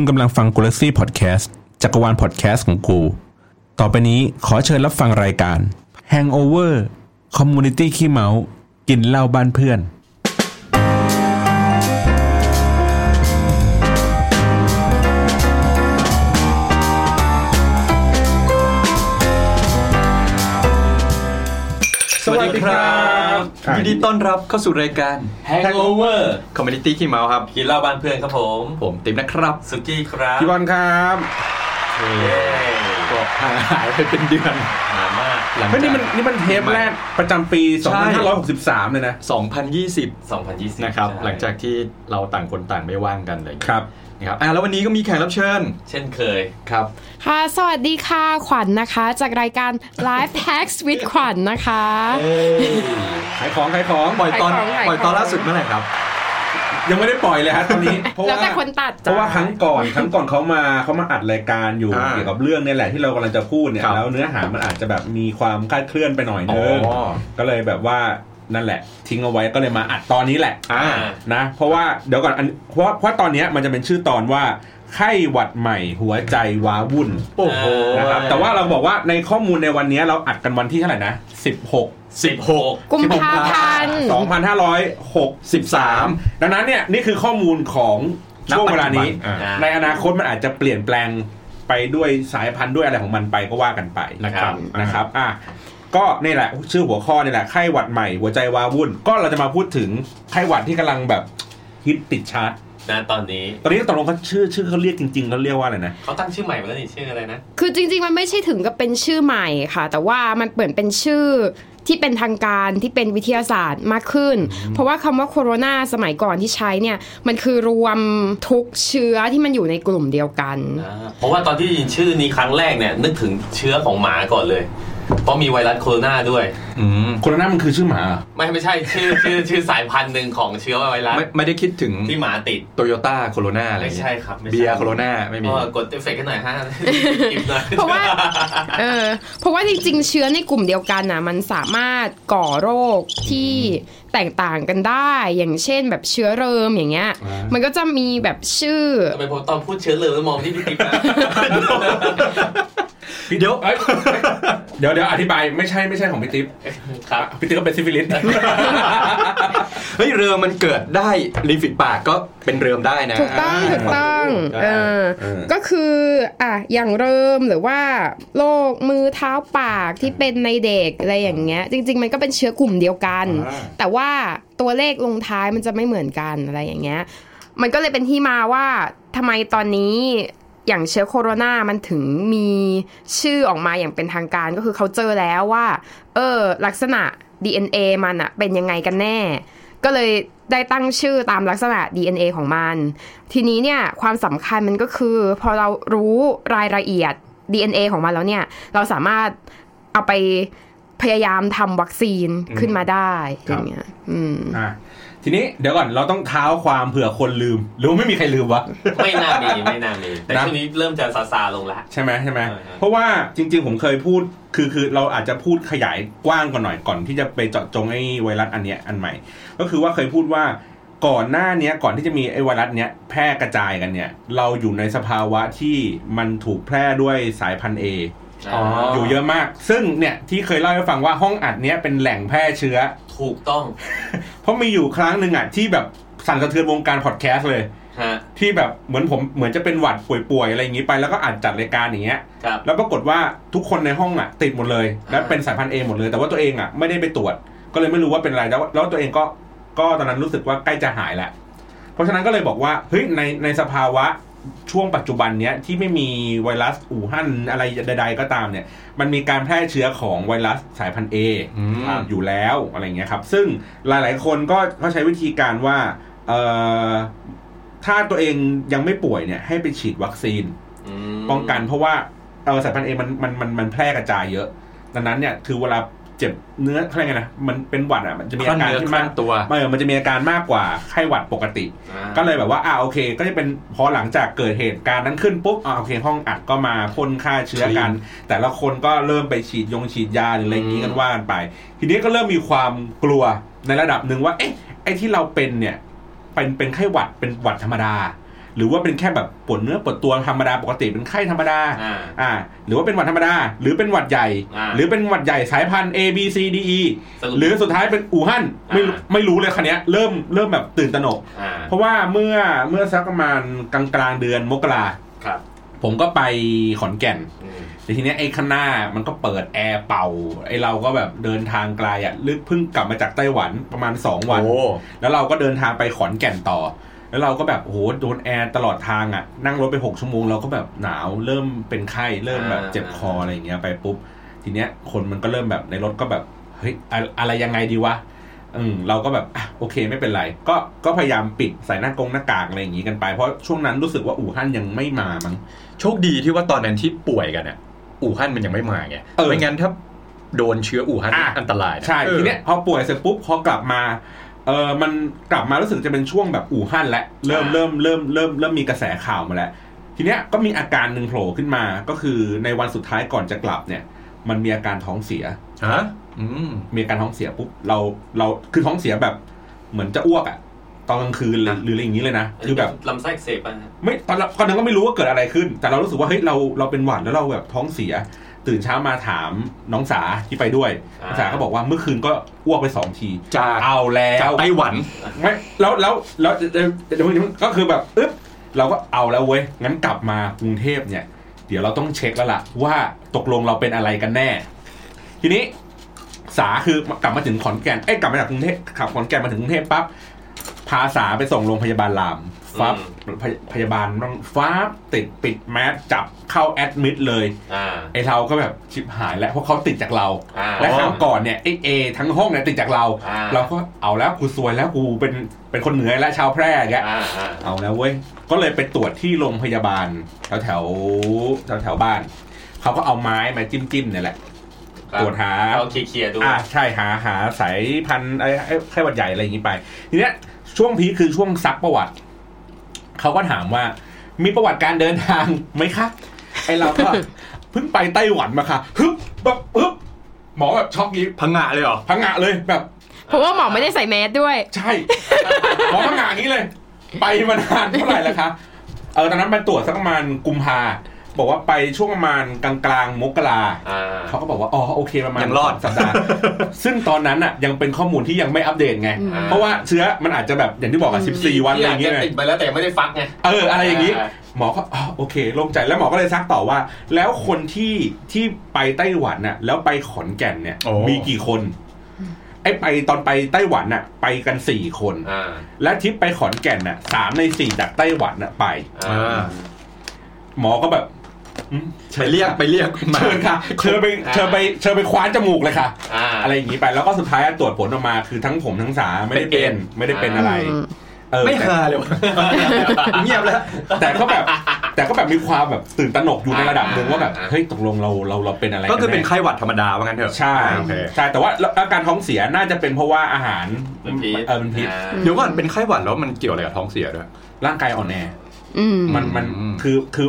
คุณกำลังฟังกูลักซี่พอดแคสต์จักรวาลพอดแคสต์ของกู ต่อไปนี้ขอเชิญรับฟังรายการ Hangover Community ขี้เมา กินเหล้าบ้านเพื่อน ยินดีต้อนรับเข้าสู่รายการ Hangover Community ขี้เมาครับกินเหล้าบ้านเพื่อนครับผม ผมติ๊มนะครับ สุกี้ครับพี่บอลครับเย้ก็ห่างหายไปเป็นเดือนนานมากหลังเฮ้ยนี่จากมันนี่มันเทปแรกประจำปีใช่2563 เลยนะ 2020 2020 นะครับใช่หลังจากที่เราต่างคนต่างไม่ว่างกันเลยครับ นะครับอะแล้ววันนี้ก็มีแขกรับเชิญ เช่นเคยครับ ค่ะ สวัสดีค่ะ ขวัญนะคะ จากรายการ Live Hacks with ขวัญนะคะขายของขายของปล่อยตอนขายของขายของปล่อยตอนล่าสุดเมื่อไหร่ครับ ยังไม่ได้ปล่อยเลยฮะตอนนี้เพราะแล้วว่าแต่คนตัดเพราะว่าครั้งก่อนครั้งก่อนเขามาเขามาอัดรายการอยู่อ่าเกี่ยวกับเรื่องเนี่ยแหละที่เรากำลังจะพูดเนี่ยครับแล้วเนื้อหามันอาจจะแบบมีความคลาดเคลื่อนไปหน่อยนึงอ๋อก็เลยแบบว่า นั่นแหละ ทิ้งเอาไว้ก็เลยมาอัดตอนนี้แหละอ่านะ เพราะว่าเดี๋ยวก่อนอันเพราะว่าเพราะตอนเนี้ยมันจะเป็นชื่อตอนว่าไข้หวัดใหม่หัวใจว้าวุ่นโอ้โหนะครับแต่ว่าเราบอกว่าในข้อมูลในวันเนี้ยเราอัดกันวันที่เท่าไหร่นะ 16 16 กุมภาพันธ์ 2563 ดังนั้นเนี่ยนี่คือข้อมูลของช่วงเวลานี้ณปัจจุบันอ่าในอนาคตมันอาจจะเปลี่ยนแปลงไปด้วยสายพันธุ์ด้วยอะไรของมันไปก็ว่ากันไปนะครับนะครับอะ ก็นี่แหละชื่อหัวข้อนี่แหละไข้หวัดใหม่หัวใจวาวุ่น ก็เราจะมาพูดถึงไข้หวัดที่กำลังแบบฮิตติดชาร์ตนะตอนนี้ ตอนนี้ตกลงเขาชื่อชื่อเขาเรียกจริงๆเขาเรียกว่าอะไรนะเขาตั้งชื่อใหม่มาแล้วนี่ชื่ออะไรนะ คือจริง ๆ มันไม่ใช่ถึงกับเป็นชื่อใหม่ค่ะ แต่ว่ามันเปลี่ยนเป็นชื่อที่เป็นทางการที่เป็นวิทยาศาสตร์มากขึ้น เพราะว่าคำว่าโคโรนาสมัยก่อนที่ใช้เนี่ย มันคือรวมทุกเชื้อที่มันอยู่ในกลุ่มเดียวกัน เพราะว่าตอนที่ได้ยินชื่อนี้ครั้งแรกเนี่ยนึกถึงเชื้อของหมาก่อนเลย เพราะมีไวรัสโคโรนาด้วย อืมโคโรนามันคือชื่อหมาเหรอไม่ไม่ใช่ชื่อชื่อชื่อสายพันธุ์หนึ่งของเชื้อไวรัสไม่ไม่ได้คิดถึงที่หมาติดโตโยต้าโคโรนาอะไรไม่เงี้ยใช่ครับไม่ใช่เบียร์โคโรนาไม่มีเออกดเอฟเฟกต์กันหน่อยฮะอิบหน่อยเพราะว่าเออเพราะว่าจริงๆเชื้อในกลุ่มเดียวกันน่ะมันสามารถก่อโรคที่แตกต่างกันได้ อย่างเช่นแบบเชื้อเริมอย่างเงี้ย มันก็จะมีแบบชื่อทำไมผมตอนพูดเชื้อเริมแล้วมองที่พี่ติ๊บนะ เดี๋ยวเอ้ยเดี๋ยวเดี๋ยวอธิบายไม่ใช่ไม่ใช่ของพี่ติ๊บครับพี่ติ๊บก็เป็นซิฟิลิสเฮ้ยเริมมันเกิดได้ริมฝีปากก็เป็นเริมได้นะถูกต้องาถูกต้องได้เออเออก็คืออะอย่างเริมหรือว่าโรคมือเท้าปากที่เป็นในเด็กอะไรอย่างเงี้ย จริง ๆ มันก็เป็นเชื้อกลุ่มเดียวกันอ่าแต่ว่าตัวเลขลงท้ายมันจะไม่เหมือนกันอะไรอย่างเงี้ยมันก็เลยเป็นที่มาว่าทำไมตอนนี้ อย่างเชื้อโคโรนามันถึงมีชื่อออกมาอย่างเป็นทางการก็คือเขาเจอแล้วว่า เออ ลักษณะ DNA มันอะเป็นยังไงกันแน่ ก็เลยได้ตั้งชื่อตามลักษณะ DNA ของมัน ทีนี้เนี่ยความสำคัญมันก็คือ พอเรารู้รายละเอียด DNA ของมันแล้วเนี่ย เราสามารถเอาไปพยายามทำวัคซีนขึ้นมาได้อย่างเงี้ย อืมอะ ทีนี้เดี๋ยวก่อนเราต้องเท้าความเผื่อคนลืม หรือว่าไม่มีใครลืมวะ ไม่น่ามีไม่น่ามีแต่นะช่วงนี้เริ่มจะซาซาลงแล้วใช่ไหมใช่ไหมใช่ครับเพราะว่าจริง ๆ ผมเคยพูดคือคือเราอาจจะพูดขยายกว้างก่อนหน่อยก่อนที่จะไปเจาะจงไอ้ไวรัสอันเนี้ยอันใหม่ ก็คือว่าเคยพูดว่าก่อนหน้าเนี้ยก่อนที่จะมีไอ้ไวรัสเนี้ยแพร่กระจายกันเนี่ย เราอยู่ในสภาวะที่มันถูกแพร่ด้วยสายพันธุ์ A อ๋ออยู่เยอะมาก ซึ่งเนี่ยที่เคยเล่าให้ฟังว่าห้องอัดเนี้ยเป็นแหล่งแพร่เชื้อ ถูกต้อง เพราะมีอยู่ครั้งหนึ่งอะที่แบบสั่นสะเทือนวงการพอดแคสต์เลยฮะที่แบบเหมือนผมเหมือนจะเป็นหวัดป่วยๆอะไรอย่างนี้ไปแล้วก็อัดจัดรายการอย่างเงี้ยครับแล้วปรากฏว่าทุกคนในห้องอะ ติดหมดเลย และเป็นสายพันธุ์เอหมดเลย แต่ว่าตัวเองอะไม่ได้ไปตรวจ ก็เลยไม่รู้ว่าเป็นอะไรแล้วแล้วตัวเองก็ก็ตอนนั้นรู้สึกว่าใกล้จะหายแหละเพราะฉะนั้นก็เลยบอกว่าเฮ้ยในในสภาวะ ช่วงปัจจุบันเนี้ยที่ไม่มีไวรัสอู่ฮั่นอะไรใด ๆ ก็ตามเนี่ย มันมีการแพร่เชื้อของไวรัสสายพันธุ์ A อืมอยู่แล้วอะไรเงี้ยครับ ซึ่งหลาย ๆ คนก็เขาใช้วิธีการว่าเอ่อถ้าตัวเองยังไม่ป่วยเนี่ย ให้ไปฉีดวัคซีนอืมป้องกันเพราะว่าเออสายพันธุ์เอมันมันมันมันแพร่กระจายเยอะ ดังนั้นเนี่ยคือเวลา เจ็บเนื้ออะไรไงนะมันเป็นหวัดอะมันจะมีอาการคลั่นเนื้อที่มากคลั่นตัวเออมันจะมีอาการมากกว่าไข้หวัดปกติอ่าก็เลยแบบว่าอ่าโอเค ก็จะเป็นพอหลังจากเกิดเหตุการณ์นั้นขึ้นปุ๊บอ่าโอเค ห้องอัดก็มาพ่นฆ่าเชื้อกัน แต่ละคนก็เริ่มไปฉีดยงฉีดยาหรืออะไรอย่างนี้กันว่ากันไป ทีนี้ก็เริ่มมีความกลัวในระดับหนึ่งว่าเอ๊ะไอ้ที่เราเป็นเนี่ยเป็นเป็นไข้หวัดเป็นหวัดธรรมดา หรือว่าเป็นแค่แบบปวดเนื้อปวดตัวธรรมดาปกติเป็นไข้ธรรมดาอ่าอ่าหรือว่าเป็นหวัดธรรมดา หรือเป็นหวัดใหญ่อ่าหรือเป็นหวัดใหญ่สายพันธุ์ A B C D E สรุปหรือสุดท้ายเป็นอู่ฮั่นไม่รู้อ่าไม่รู้เลยคันนี้ยเริ่มเริ่มแบบตื่นตระหนกอ่าเพราะว่าเมื่อเมื่อสักประมาณกลางกลางๆเดือนมกราครับผมก็ไปขอนแก่นอืมแต่ทีเนี้ยไอ้ข้างหน้ามันก็เปิดแอร์เป่าไอ้เราก็แบบเดินทางไกลอะลึกเพิ่งกลับมาจากไต้หวันประมาณ 2 วันโอ้แล้วเราก็เดินทางไปขอนแก่นต่อ แล้วเราก็แบบโอ้โหโดนแอร์ตลอดทางอะ นั่งรถไป6ชั่วโมงเราก็แบบหนาวเริ่มเป็นไข้เริ่มแบบเจ็บคออะไรอย่างเงี้ยไปปุ๊บ ทีเนี้ยคนมันก็เริ่มแบบในรถก็แบบเฮ้ยอะอะไรยังไงดีวะอืมเราก็แบบอะโอเคไม่เป็นไร ก็ก็พยายามปิดใส่หน้ากงหน้ากากอะไรอย่างงี้กันไป เพราะช่วงนั้นรู้สึกว่าอู่ฮั่นยังไม่มามั้งโชคดีที่ว่าตอนนั้นที่ป่วยกันอะอู่ฮั่นมันยังไม่มาไงเออไม่งั้นถ้าโดนเชื้ออู่ฮั่นอะอันตรายนะใช่ออทีเนี้ยพอป่วยเสร็จปุ๊บพอกลับมา เออมันกลับมารู้สึกจะเป็นช่วงแบบอู่ฮั่นแล้วเริ่มอ่าเริ่มเริ่มเริ่มเริ่มมีกระแสข่าวมาแล้ว ทีเนี้ยก็มีอาการหนึ่งโผล่ขึ้นมา ก็คือในวันสุดท้ายก่อนจะกลับเนี่ย มันมีอาการท้องเสียฮะอืมมีอาการท้องเสียปุ๊บเราเราคือท้องเสียแบบเหมือนจะอ้วกอะตอนกลางคืนหรือหรืออะไรอย่างนี้เลยนะคือแบบลำไส้อักเสบป่ะฮะไม่ตอนเราตอนนั้นก็ไม่รู้ว่าเกิดอะไรขึ้น แต่เรารู้สึกว่าเฮ้ยเราเราเป็นหวัดแล้วเราแบบท้องเสีย ตื่นเช้ามาถามน้องสาที่ไปด้วยน้องสาก็บอกว่าเมื่อคืนก็อ้วกไปสองที จากเอาแล้จากวไต้หวัน ไม่แล้วแล้วแล้วเดี๋ยวเดี๋ยวเดี๋ยวก็คือแบบอึ๊บเราก็เอาแล้วเว้ยงั้นกลับมากรุงเทพเนี่ย เดี๋ยวเราต้องเช็คแล้วล่ะว่าตกลงเราเป็นอะไรกันแน่ ทีนี้สาคือกลับมาถึงขอนแก่นเอ้ยกลับมาจากกรุงเทพขับขอนแก่นมาถึงกรุงเทพปั๊บพาสาไปส่งโรงพยาบาลราม ฟับพยพยาบาลต้องฟ้าบติดปิดแมสจับเข้าแอดมิดเลยอ่าไอเราก็แบบชิบหายแล้วเพราะเขาติดจากเราอ่าและครั้งก่อนเนี่ยไอเอทั้งห้องเนี่ยติดจากเราอ่าเราก็เอาแล้วกูซวยแล้วกูเป็นเป็นคนเหนือและชาวแพร่แกอ่าอ่าเอาแล้วเว้ยก็เลยไปตรวจที่โรงพยาบาลแถวแถวแถวแถวๆบ้านเขาก็เอาไม้มาจิ้มจิ้มๆเนี่ยแหละตรวจหาเอาเคลียร์ๆดูอ่าใช่หาหาสายพันธุ์ไอ้ไอ้ไข้หวัดใหญ่อะไรอย่างนี้ไป ทีเนี้ยช่วงพีคคือช่วงซักประวัติ เขาก็ถามว่ามีประวัติการเดินทางไหมคะไอเราก็เพิ่งไปไต้หวันมาค่ะฮึบแบบฮึบหมอแบบช็อกยีพังงะเลยเหรอพังงะเลยแบบเพราะว่าหมอไม่ได้ใส่แมสด้วย ใช่หมอพังงะอย่างนี้เลย ไปมานานเท่าไหร่แล้วคะเออตอนนั้นไปตรวจสักประมาณกุมภา บอกว่าไปช่วงประมาณกลางกลางๆมกราอ่าเขาก็บอกว่าอ๋อโอเคประมาณยังรอดสสัปดาห์ซึ่งตอนนั้นอะยังเป็นข้อมูลที่ยังไม่อัปเดตไงอืมเพราะว่าเชื้อมันอาจจะแบบอย่างที่บอกอะ14 วันอะไรอย่างเงี้ยที่ไงจจะติดไปแล้วแต่ไม่ได้ฟักไงเอออะไรอย่างงี้อ่าหมอก็อ๋อโอเคโล่งใจแล้วหมอก็เลยซักต่อว่า แล้วคนที่ที่ไปไต้หวันน่ะแล้วไปขอนแก่นเนี่ยโอ้มีกี่คนไอ้ไปตอนไปไต้หวันน่ะ ไปกันสี่คนอ่าและทริปไปขอนแก่นน่ะสามในสี่จากไต้หวันน่ะไปอ่าอ่าหมอก็แบบอืม ไปเรียกไปเรียกมาเชิญค่ะเชิญไปเชิญไปเชิญไปคว้านจมูกเลยค่ะอ่าอะไรอย่างนี้ไปแล้วก็สุดท้ายตรวจผลออกมาคือทั้งผมทั้งสาไม่ได้เป็นไม่ได้เป็นอะไรอืมเออไม่แต่ฮาเลยวะเงียบแล้ว แต่ก็แบบ แต่ก็แบบมีความแบบตื่นตระหนกอยู่ในระดับหนึ่งว่าแบบเฮ้ยตกลงเราเราเราเป็นอะไร ก็คือเป็นแไข้หวัดธรรมดาว่างั้นเถอะใช่โอเคใช่แต่ว่าอาการท้องเสียน่าจะเป็นเพราะว่าอาหารเป็นพิษเออเป็นพิษอ่าเดี๋ยวก่อนเป็นไข้หวัดแล้วมันเกี่ยวอะไรกับท้องเสียด้วยร่างกายอ่อนแออืมมันมันอืมคือคือ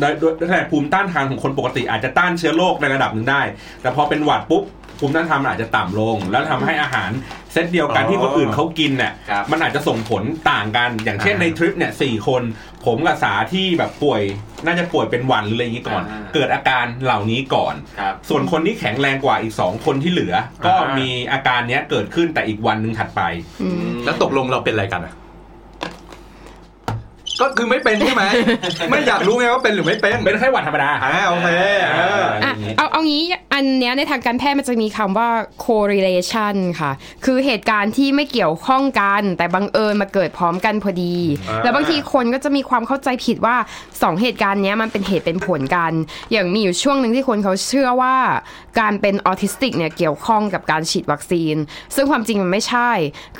โดยโดยโดยภูมิต้านทานของคนปกติอาจจะต้านเชื้อโรคในระดับหนึ่งได้ แต่พอเป็นหวัดปุ๊บภูมิต้านทานมันอาจจะต่ำลง แล้วทำให้อาหารเซตเดียวกันที่คนอื่นเขากินเนี่ยครับ มันอาจจะส่งผลต่างกัน อย่างเช่นในทริปเนี่ยสี่คน ผมกับสาที่แบบป่วย น่าจะป่วยเป็นหวันหรืออะไรอย่างนี้ก่อน อ่า เกิดอาการเหล่านี้ก่อน ครับ ส่วนคนที่แข็งแรงกว่าอีกสองคนที่เหลือ ก็อ่ามี มีอาการเนี้ยเกิดขึ้นแต่อีกวันหนึ่งถัดไป อืมแล้วตกลงเราเป็นอะไรกันอะ ก็คือไม่เป็นใช่ไหมไม่อยากรู้ไงว่าเป็นหรือไม่เป็นเป็นไข้หวัดธรรมดาอ่าโอเคเอออะไรออะย่างงี้เอาเอางี้อันเนี้ยในทางการแพทย์มันจะมีคำว่า correlation ค่ะ คือเหตุการณ์ที่ไม่เกี่ยวข้องกัน แต่บังเอิญมาเกิดพร้อมกันพอดีอ่าแล้วบางทีคนก็จะมีความเข้าใจผิดว่าสองเหตุการณ์เนี้ยมันเป็นเหตุเป็นผลกัน อย่างมีอยู่ช่วงหนึ่งที่คนเขาเชื่อว่าการเป็นออทิสติกเนี่ยเกี่ยวข้องกับการฉีดวัคซีน ซึ่งความจริงมันไม่ใช่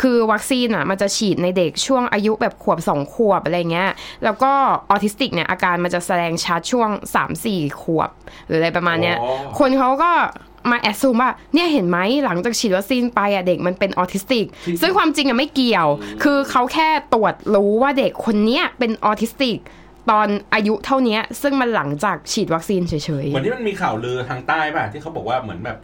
คือวัคซีนอะมันจะฉีดในเด็กช่วงอายุแบบขวบสองขวบอะไรเงี้ยแล้วก็ออทิสติกเนี่ยอาการมันจะแสดงชัดช่วง 3-4 ขวบ หรืออะไรประมาณเนี้ยอ๋อคนเขาก็มา assume ว่าเนี่ยเห็นไหมหลังจากฉีดวัคซีนไปอะเด็กมันเป็นออทิสติก ซึ่งความจริงอะไม่เกี่ยว คือเขาแค่ตรวจรู้ว่าเด็กคนเนี้ยเป็นออทิสติก ตอนอายุเท่าเนี้ยซึ่งมันหลังจากฉีดวัคซีนเฉยเหมือนที่มันมีข่าวลือทางใต้ป่ะที่เขาบอกว่าเหมือนแบบ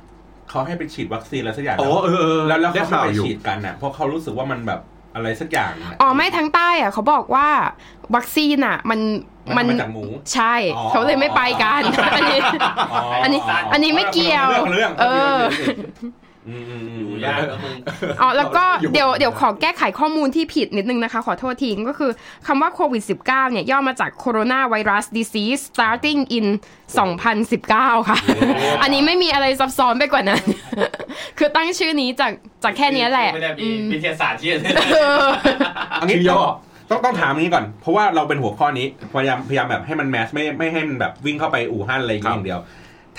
เขาให้ไปฉีดวัคซีนอะไรสักอย่างอ๋อเออเออแล้วแล้วได้เขาข่าวไม่ไปอยู่ฉีดกันน่ะเพราะเขารู้สึกว่ามันแบบ อะไรสักอย่างะอ๋อไม่ทั้งใต้อะเขาบอกว่าวัคซีนอะมันมันทำมาจากหมูใช่อ๋อเขาเลยไม่ไปกัน อันนี้ อันนี้อันนี้ไม่เกี่ยวเรื่องเออ อืมอืมอือยู่มยากแล้วมึงอ๋อแล้วก็เดี๋ยวเดี๋ยวขอแก้ไขข้อมูลที่ผิดนิดนึงนะคะ ขอโทษทีก็คือคำว่าโควิด -19 เนี่ยย่อมาจาก Corona Virus Disease starting in 2019 ค่ะ อันนี้ไม่มีอะไรซับซ้อนไปกว่านั้น คือตั้งชื่อนี้จากจากแค่เนี้ยแหละไม่ได้มีอืมวิทยาศาสตร์ที่เอออันนี้ชื่อย่อต้องต้องถามนี้ก่อน เพราะว่าเราเป็นหัวข้อนี้พยายามพยายามแบบให้มันแมสไม่ไม่ให้มันแบบวิ่งเข้าไปอู่ฮั่นอะไรอย่างเงี้ยอย่างเดียว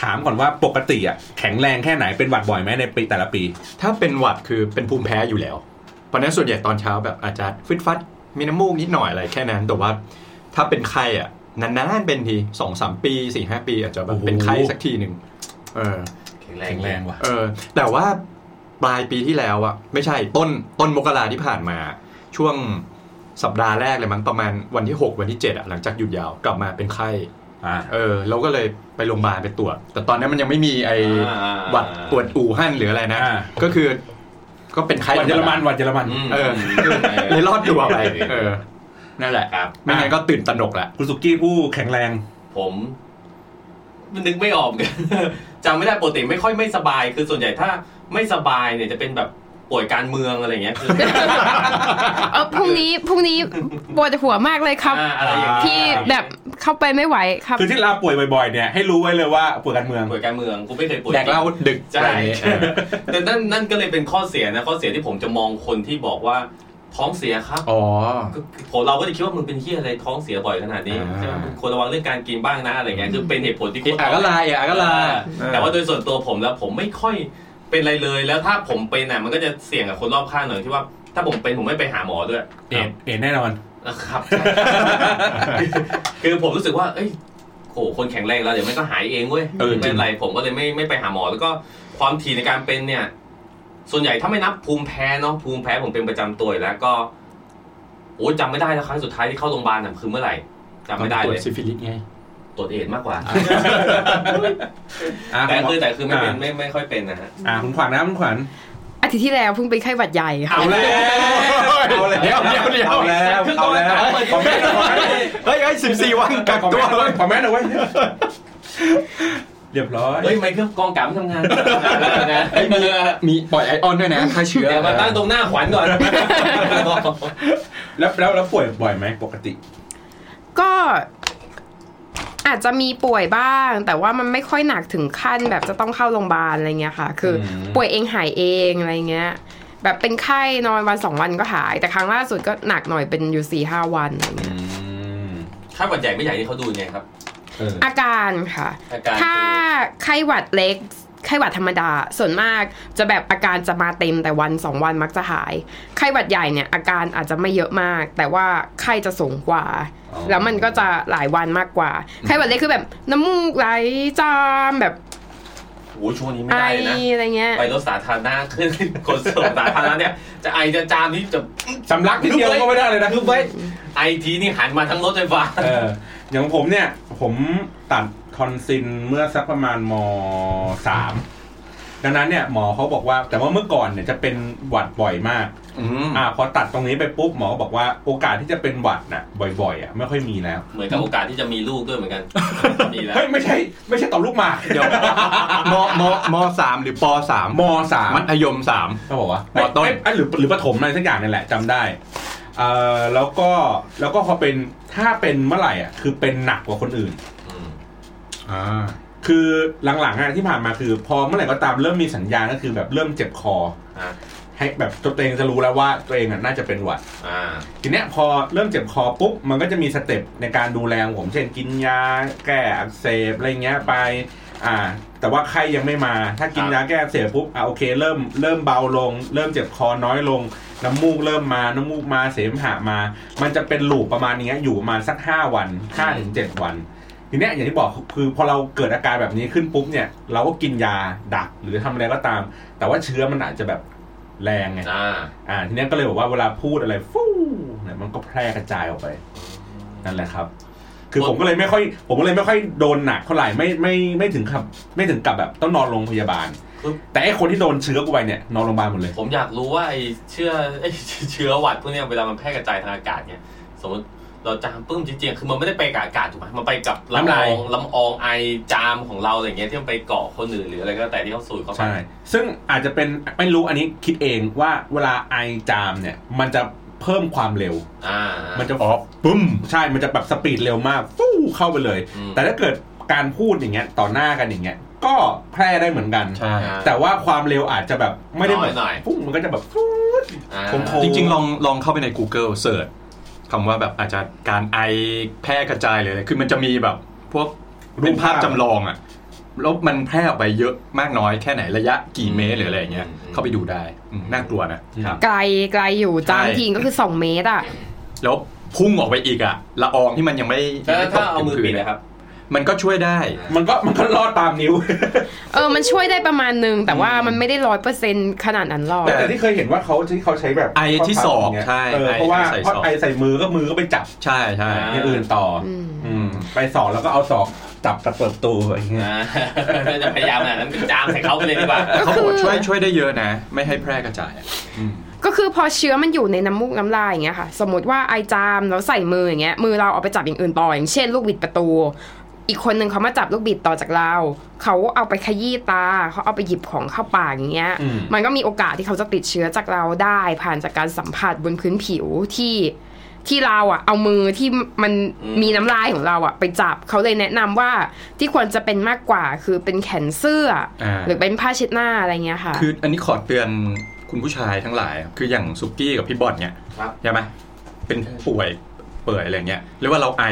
ถามก่อนว่าปกติอะแข็งแรงแค่ไหนเป็นหวัดบ่อยไหมในปีแต่ละปี ถ้าเป็นหวัดคือเป็นภูมิแพ้อยู่แล้ว เพราะฉะนั้นส่วนใหญ่ตอนเช้าแบบอาจจะฟิตฟัดมีน้ำมูกนิดหน่อยอะไรแค่นั้นแต่ว่า ถ้าเป็นไข้อะนานๆเป็นทีสองสามปีสี่ห้าปีอาจจะแบบโอ้โหเป็นไข้สักทีหนึ่งเออแข็งแรแข็งงแรงว่ะเออ แต่ว่าปลายปีที่แล้วอะไม่ใช่ต้นต้นมกราที่ผ่านมา ช่วงสัปดาห์แรกเลยมั้งประมาณวันที่ 6 วันที่7อะหลังจากหยุดยาวกลับมาเป็นไข้ อ่าเออเราก็เลยไปโรงพยาบาลไปตรวจ แต่ตอนนั้นมันยังไม่มีไอ้อ่าหวัดตรวจอู่ฮั่นหรืออะไรนะอ่าก็คือ ก็เป็นไข้หวัดเยอรมันหวัดเยอรมันอืมเออเลยรอดตัวไปเออนั่นแหละครับไม่งั้นก็ตื่นตระหนกแหละคุณสุกี้ผู้แข็งแรง ผมมันนึกไม่ออกเหมือนกันจำไม่ได้ปกติไม่ค่อยไม่สบาย คือส่วนใหญ่ถ้าไม่สบายเนี่ยจะเป็นแบบ ป่วยการเมืองอะไรอย่างเงี้ยคือเออพรุ่งนี้พรุ่งนี้ปวดหัวมากเลยครับอ่าอะไรอย่างเงี้ยพี่แบบเข้าไปไม่ไหวครับ คือที่เราป่วยบ่อยๆเนี่ยให้รู้ไว้เลยว่าป่วยการเมืองป่วยการเมืองกูไม่เคยป่วยแดกเหล้าดึกใช่อะไรอย่างเงี้ยเออแต่นั่นนั่นก็เลยเป็นข้อเสียนะข้อเสียที่ผมจะมองคนที่บอกว่าท้องเสียครับ อ๋อก็ผมเราก็จะคิดว่ามึงเป็นเฮียอะไรท้องเสียบ่อยขนาดนี้อ่าใช่ไหมมึงควรระวังเรื่องการกินบ้างนะอะไรเงี้ย คือเป็นเหตุผลที่เอะอะก็ลาเอะอะก็ลาแต่ว่าโดยส่วนตัวผมแล้วผมไม่ค่อย เป็นอะไรเลยแล้วถ้าผมเป็นอะมันก็จะเสี่ยงกับคนรอบข้างหน่อยที่ว่า ถ้าผมเป็นผมไม่ไปหาหมอด้วยเอดส์เอดส์แน่นอนครับ คือผมรู้สึกว่า เอ้ยโหคนแข็งแรงแล้วเดี๋ยวมันก็หายเองเว้ยเออจริงไม่เป็นไรผมก็เลยไม่ไม่ไปหาหมอ แล้วก็ความถี่ในการเป็นเนี่ย ส่วนใหญ่ถ้าไม่นับภูมิแพ้เนาะภูมิแพ้ผมเป็นประจำตัวอยู่แล้วก็โอ้ยจำไม่ได้แล้วครั้งสุดท้ายที่เข้าโรงพยาบาลน่ะคือเมื่อไหร่จำไม่ได้ตรวจเลยซิฟิลิสไง ตรวจเอดส์มากกว่าอ่าแต่ณหมคือแต่คือไม่เป็นอ่าไม่ไม่ค่อยเป็นนะฮะอ่าคุณขวัญนะคุณขวัญอาทิตย์ที่แล้วเพิ่งเป็นไข้หวัดใหญ่ค่ะเอาแล้วเอาแล้วเดี๋ยวเดี๋ยวเดี๋ยวเอาแล้วเอาแล้วขอแม่หน่อยเฮ้ยเฮ้ยสิบสี่วันกักขอตัวแม่หน่อยขอแม่หน่อยเว้ยเรียบร้อยเฮ้ยไม่เครื่องกองกำทำงานนะเฮ้ยมีมีปล่อยไอออนด้วยนะฆ่าเชื้อเดี๋ยวมาตั้งตรงหน้าขวัญก่อน แล้วแล้วแล้วป่วยบ่อยไหมปกติ ก็ อาจจะมีป่วยบ้าง แต่ว่ามันไม่ค่อยหนักถึงขั้นแบบจะต้องเข้าโรงพยาบาลอะไรเงี้ยค่ะ คืออมป่วยเองหายเองอะไรเงี้ย แบบเป็นไข้นอนวันสองวันก็หาย แต่ครั้งล่าสุดก็หนักหน่อยเป็นอยู่สี่ห้าวันอะไรเงี้ยถ้าหวัดใหญ่ไม่ใหญ่นี่เขาดูยังไงครับเอออาการค่ะอาการถ้าไข้หวัดเล็ก ไข้หวัดธรรมดา ส่วนมากจะแบบอาการจะมาเต็มแต่วันสองวันมักจะหาย ไข้หวัดใหญ่เนี่ยอาการอาจจะไม่เยอะมาก แต่ว่าไข้จะสูงกว่าอ๋อแล้วมันก็จะหลายวันมากกว่า ไข้หวัดเล็กคือแบบน้ำมูกไหลจามแบบโอ้ช่วงนี้ไม่ไอได้เลยนะอะไรเงี้ยไปรถสาธารณะขึ้นขนส่งสาธารณะเนี่ยจะไอจะจามนี่จะสำลักนิดเดียวก็ไม่ได้เลยนะคือไปไอทีนี่หันมาทั้งรถไฟฟ้าเอออย่างผมเนี่ย ผมตัด ทอนซินเมื่อสักประมาณมสามดังนั้นเนี่ยหมอเขาบอกว่า แต่ว่าเมื่อก่อนเนี่ยจะเป็นหวัดบ่อยมากอืมอ่าพอตัดตรงนี้ไปปุ๊บหมอก็บอกว่าโอกาสที่จะเป็นหวัดน่ะ บ่อยๆอะไม่ค่อยมีแล้ว เหมือนกับโอกาสที่จะมีลูกด้วยเหมือนกันมีแล้วเฮ้ยไม่ใช่ ไม่ใช่ต่อลูกหมากเดี๋ยวมมมสามหรือปสามมสามมัธยมสามเขาบอกว่าหมอต้นเยเยหรือหรือประถมอะไรสักอย่างนี่แหละจำได้เอ่อแล้วก็แล้วก็พอเป็นถ้าเป็นเมื่อไหร่อะคือเป็นหนักกว่าคนอื่น อืมอ่าคือหลังๆอะที่ผ่านมาคือพอเมื่อไหร่ก็ตามเริ่มมีสัญญาณก็คือแบบเริ่มเจ็บคออ่าให้แบบตัวเองจะรู้แล้วว่าตัวเองอะน่าจะเป็นหวัด อ่า ทีเนี้ยพอเริ่มเจ็บคอปุ๊บมันก็จะมีสเต็ปในการดูแลของผมเช่นกินยาแก้อักเสบอะไรเงี้ยไป อ่า แต่ว่าไข้ยังไม่มา ถ้ากินยาแก้อักเสบปุ๊บอะโอเคเริ่มเริ่มเบาลง เริ่มเจ็บคอน้อยลง น้ำมูกเริ่มมาน้ำมูกมาเสมหะมา มันจะเป็นลูปประมาณเนี้ยอยู่ประมาณสักห้าวันห้าถึงเจ็ดวัน ทีเนี้ยอย่างที่บอกคือพอเราเกิดอาการแบบนี้ขึ้นปุ๊บเนี่ย เราก็กินยาดักหรือทำอะไรก็ตาม แต่ว่าเชื้อมันอาจจะแบบแรงไงอ่าอ่าทีเนี้ยก็เลยบอกว่าเวลาพูดอะไรฟู่เนี่ยมันก็แพร่กระจายออกไป นั่นแหละครับ คือผมก็เลยไม่ค่อย ผมก็เลยไม่ค่อยโดนหนักเท่าไหร่ไม่ไม่ไม่ถึงกับไม่ถึงกับแบบต้องนอนโรงพยาบาล แต่ไอ้คนที่โดนเชื้อกูไปเนี่ยนอนโรงพยาบาลหมดเลย ผมอยากรู้ว่าไอ้เชื้อไอ้เชื้อหวัดพวกเนี้ยเวลามันแพร่กระจายทางอากาศเนี่ยสมมติ เราจามปึ้มจริงๆ คือมันไม่ได้ไปกับอากาศถูกไหมมันไปกับลำน้ำอลายองลำอองไอจามของเราอะไรเงี้ยที่มันไปเกาะคนอื่นหรืออะไรก็แต่ที่เขาสูดเข้าไปใช่ซึ่งอาจจะเป็นไม่รู้อันนี้คิดเองว่าเวลาไอจามเนี่ย มันจะเพิ่มความเร็วอ่ามันจะอ๋อปุ้ม ใช่ มันจะแบบสปีดเร็วมากฟู่เข้าไปเลยอืมแต่ถ้าเกิดการพูดอย่างเงี้ยต่อหน้ากันอย่างเงี้ยก็แพร่ได้เหมือนกันใช่แต่ว่าความเร็วอาจจะแบบไม่ได้แบบน้อยหน่อยฟุ้งมันก็จะแบบฟู๊ดอ่าโค้งจริงๆลองลองเข้าไปใน Google เสิร์ช คำว่าแบบอาจจะการไอแพร่กระจายเลยคือมันจะมีแบบพวกเป็นภาพจำลองอะแล้วมันแพร่ออกไปเยอะมากน้อยแค่ไหนระยะกี่เมตรหรืออะไรอย่างเงี้ยเข้าไปดูได้อืมน่ากลัวนะครับไกลไกลอยู่จามใช่ทีก็คือ 2 เมตรอะแล้วพุ่งออกไปอีกอะละอองที่มันยังไม่แล้วยังไม่ตถ้ากเอามือพื้ปิดนนะครับ มันก็ช่วยได้ มันก็มันก็ลอดตามนิ้ว เออ มันช่วยได้ประมาณนึง แต่ว่ามันไม่ได้ร้อยเปอร์เซ็นขนาดนั้นหรอก แต่ที่เคยเห็นว่าเขาที่เขาใช้แบบไอที่ศอกใช่เออไอเพราะว่าใส่เพราะศอกไอใส่มือก็มือก็ไปจับ ใช่ใช่อ่าอย่างอื่นต่อออืมอืม ไปสอกแล้วก็เอาศอกจับกระเปิดตูอย่างเงี้ยอ่าจะพยายามอะนั้นจามใส่เขาไปเลยดีกว่าแต่เขาบอกว่าช่วยช่วยได้เยอะนะ ไม่ให้แพร่กระจายอะอืมก็คือพอเชื้อมันอยู่ในน้ำมูกน้ำลายอย่างเงี้ยค่ะ สมมติว่าไอจามแล้วใส่มืออย่างเงี้ยมือเราเอาไปจับอย่างอื่นต่ออย่างเช่น ลูกบิดประตู อีกคนหนึ่งเขามาจับลูกบิดต่อจากเรา เขาเอาไปขยี้ตา เขาเอาไปหยิบของเข้าปากอย่างเงี้ยอืมมันก็มีโอกาสที่เขาจะติดเชื้อจากเราได้ ผ่านจากการสัมผัสบนพื้นผิวที่ที่เราอะ เอามือที่มันอืมมีน้ำลายของเราอะ ไปจับเขาเลยแนะนำว่าที่ควรจะเป็นมากกว่าคือเป็นแขนเสื้ออาหรือเป็นผ้าเช็ดหน้าอะไรเงี้ยค่ะ คืออันนี้ขอเตือนคุณผู้ชายทั้งหลาย คืออย่างสุกี้กับพี่บอลเนี่ยครับใช่ไหมเป็นป่วย เปื่อยอะไรเงี้ยหรือว่าเราไอ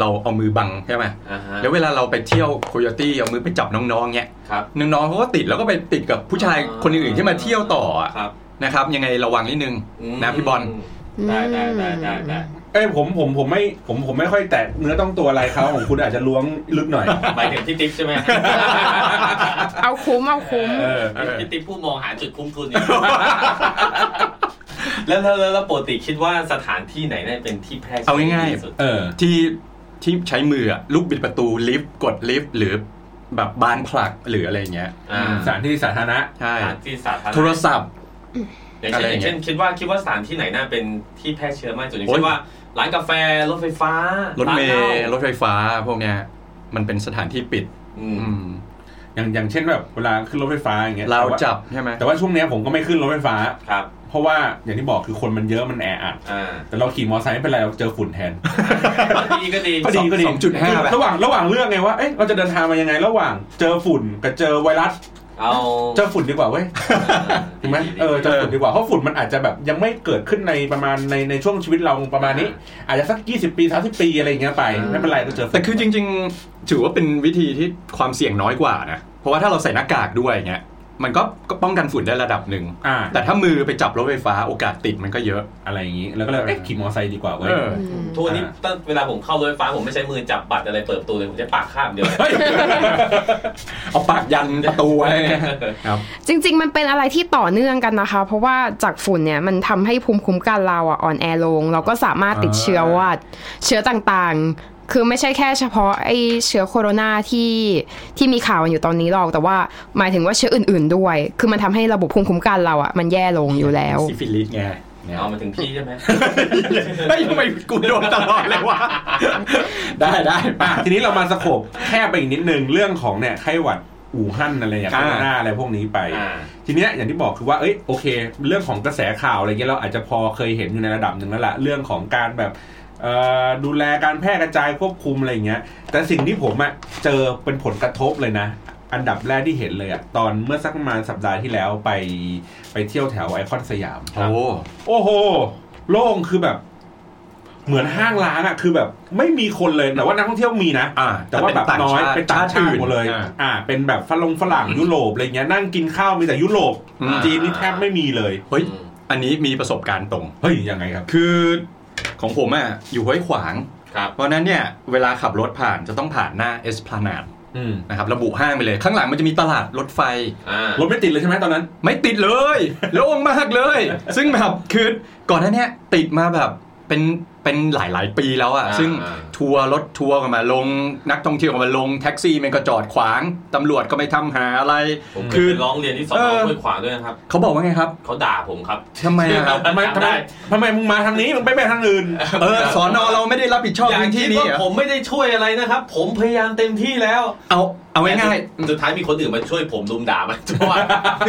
เราเอามือบังใช่ไหมอ่าฮะแล้วเวลาเราไปเที่ยวโคโยตี้เอามือไปจับน้องๆเงี้ยครับน้องๆเขาก็ติดแล้วก็ไปติดกับผู้ชายอ่าคนอื่นๆที่มาเที่ยวต่ออะครับนะครับยังไงระวังนิดนึงนะพี่บอลได้ได้ได้ได้ได้เอ้ยผมผมผมไม่ผมผมไม่ค่อยแตะเนื้อต้องตัวอะไรเขาของคุณอาจจะล้วงลึกหน่อยหมายถึงพี่ติ๊บใช่ไหมเอาคุ้มเอาคุ้มเออพี่ติ๊บผู้มองหาจุดคุ้มทุนอยู่ แล้วแล้วแล้วแล้วปกติคิดว่าสถานที่ไหนน่าจะเป็นที่แพร่เชื้เอาง่ายๆที่สุดเออที่ที่ใช้มืออะลูกบิดประตูลิฟต์กดลิฟต์หรือแบบบานผลักหรืออะไรเงี้ยอ่าสถานที่สาธารณะใช่สถานที่สาธารณะโทรศัพท์อย่างอะไรเช่นออย่าย่างงเงี้ยเช่นคิดว่าคิดว่าสถานที่ไหนน่าเป็นที่แพร่เชื้อมากที่สุดอย่างโอ๊ยเช่นว่าร้านกาแฟรถไฟฟ้ารถเมานหล้าล์รถไฟฟ้าพวกเนี้ยมันเป็นสถานที่ปิดอืมอืมอย่างอย่างเช่นแบบเวลาขึ้นรถไฟฟ้าอย่างเงี้ยเราแต่ว่จับใช่ไหมแต่ว่าช่วงเนี้ยผมก็ไม่ขึ้นรถไฟฟ้าครับเพ ราะว่าอย่างที่บอกคือคนมันเยอะมันแออัดอ่า แต่เราขี่มอเตอร์ไซค์ไม่เป็นไรเราเจอฝุ่นแทนก็ดีก็ดี ก็ดีก็ดีสองจุดห้าคือไประหว่างระหว่างเรื่องไงว่าเอ๊ะเราจะเดินทางมายังไง ระหว่างเจอฝุ่นกับเจอไวรัสเอาเจอฝุ่นดีกว่าเว้ยถูกไหมเออเจอฝุ่นดีกว่าเพราะฝุ่นมันอาจจะแบบยังไม่เกิดขึ้นในประมาณในในช่วงชีวิตเราประมาณนี้ อาจจะสัก 20 ปี30ปีอะไรอย่างเงี้ยไปไม่เป็นไรก็เจอฝุ่นแต่คือจริง ๆ ถือว่าเป็นวิธีที่ความเสี่ยงน้อยกว่านะเพราะว่าถ้าเราใส่หน้ากากด้วยอย่างเงี้ย มันก็ก็ป้องกันฝุ่นได้ระดับหนึ่งอ่าแต่ถ้ามือไปจับรถไฟฟ้าโอกาสติดมันก็เยอะอะไรอย่างงี้ แล้วก็เลยเอ๊ะขี่มอเตอร์ไซค์ดีกว่าเว้ยเออทุกวันนี้ตั้งเวลาผมเข้ารถไฟฟ้าผมไม่ใช้มือจับบัตรอะไรเปิดประตูเลยผมใช้ปากข้ามเดียวเฮ้ยเอาปากยันประตูไว้ครับจริง ๆ มันเป็นอะไรที่ต่อเนื่องกันนะคะ เพราะว่าจากฝุ่นเนี่ยมันทำให้ภูมิคุ้มกันเราอะอ่อนแอลง เราก็สามารถติดเชื้อหวัดเชื้อต่างๆ คือไม่ใช่แค่เฉพาะไอ้เชื้อโคโรนาที่ที่มีข่าวอยู่ตอนนี้หรอก แต่ว่าหมายถึงว่าเชื้ออื่น ๆด้วย คือมันทำให้ระบบภูมิคุ้มกันเราอะมันแย่ลงอยู่แล้วซิฟิลิสไงเนี่ยเอามาถึงพี่ใช่ไหมเฮ้ยทำไมกูโดนตลอดเลยวะ ได้ได้อะทีนี้เรามา scope แคบไปอีกนิดนึงเรื่องของเนี่ยไข้หวัดอู่ฮั่นอะไรอย่างอ่าโคโรนาอะไรพวกนี้ไปอ่าทีเนี้ยอย่างที่บอกคือว่าเอ้ยโอเค เรื่องของกระแสข่าวอะไรเงี้ยเราอาจจะพอเคยเห็นอยู่ในระดับหนึ่งแล้วละเรื่องของการแบบเอ่อ ดูแลการแพร่กระจายควบคุมอะไรเงี้ย แต่สิ่งที่ผมอะเจอเป็นผลกระทบเลยนะ อันดับแรกที่เห็นเลยอะตอนเมื่อสักประมาณสัปดาห์ที่แล้วไปไปเที่ยวแถวไอคอนสยามโอ้โอ้โห โล่งคือแบบเหมือนห้างร้านอะคือแบบไม่มีคนเลยแต่ว่านักท่องเที่ยวมีนะอ่าแต่ว่าแบบน้อยเป็นต่างชาติหมดเลยอ่าอ่า เป็นแบบฝรั่งฝรั่งยุโรปอะไรเงี้ยนั่งกินข้าวมีแต่ยุโรปอืมจีนนี่แทบไม่มีเลยเฮ้ยอันนี้มีประสบการณ์ตรงเฮ้ยยังไงครับ คือ ของผมอะอยู่ห้วยขวางครับเพราะฉะนั้นเนี่ยเวลาขับรถผ่านจะต้องผ่านหน้าเอสพลานาดอืมนะครับระบุห้างไปเลยข้างหลังมันจะมีตลาดรถไฟอ่ารถไม่ติดเลยใช่ไหมตอนนั้น ไม่ติดเลยโล่งมากเลย ซึ่งแบบคือก่อนหน้าเนี้ยติดมาแบบเป็น เป็นหลาย ๆ ปีแล้วอะอ่าซึ่งอ่าทัวร์รถทัวร์กันมาลง นักท่องเที่ยวกันมาลงแท็กซี่มันก็จอดขวางตำรวจก็ไม่ทำหาอะไรผมเคคืยอไปร้องเรียนที่สอนเอออห้วยขวางด้วยนะครับเขาบอกว่าไงครับเขาด่าผมครับทำไมอะครับทำไมทำไมได้ทำไมมึงมาทางนี้มึงไปไปทางอื่นเออสอนอเราไม่ได้รับผิดชอบอย่าพื้นคิที่ดนี้ว่าเหรอผมไม่ได้ช่วยอะไรนะครับ ผมพยายามเต็มที่แล้ว เอาเอาง่ายแต่สุดท้ายมีคนอื่นมาช่วยผมรุมด่ามันเพราะว่า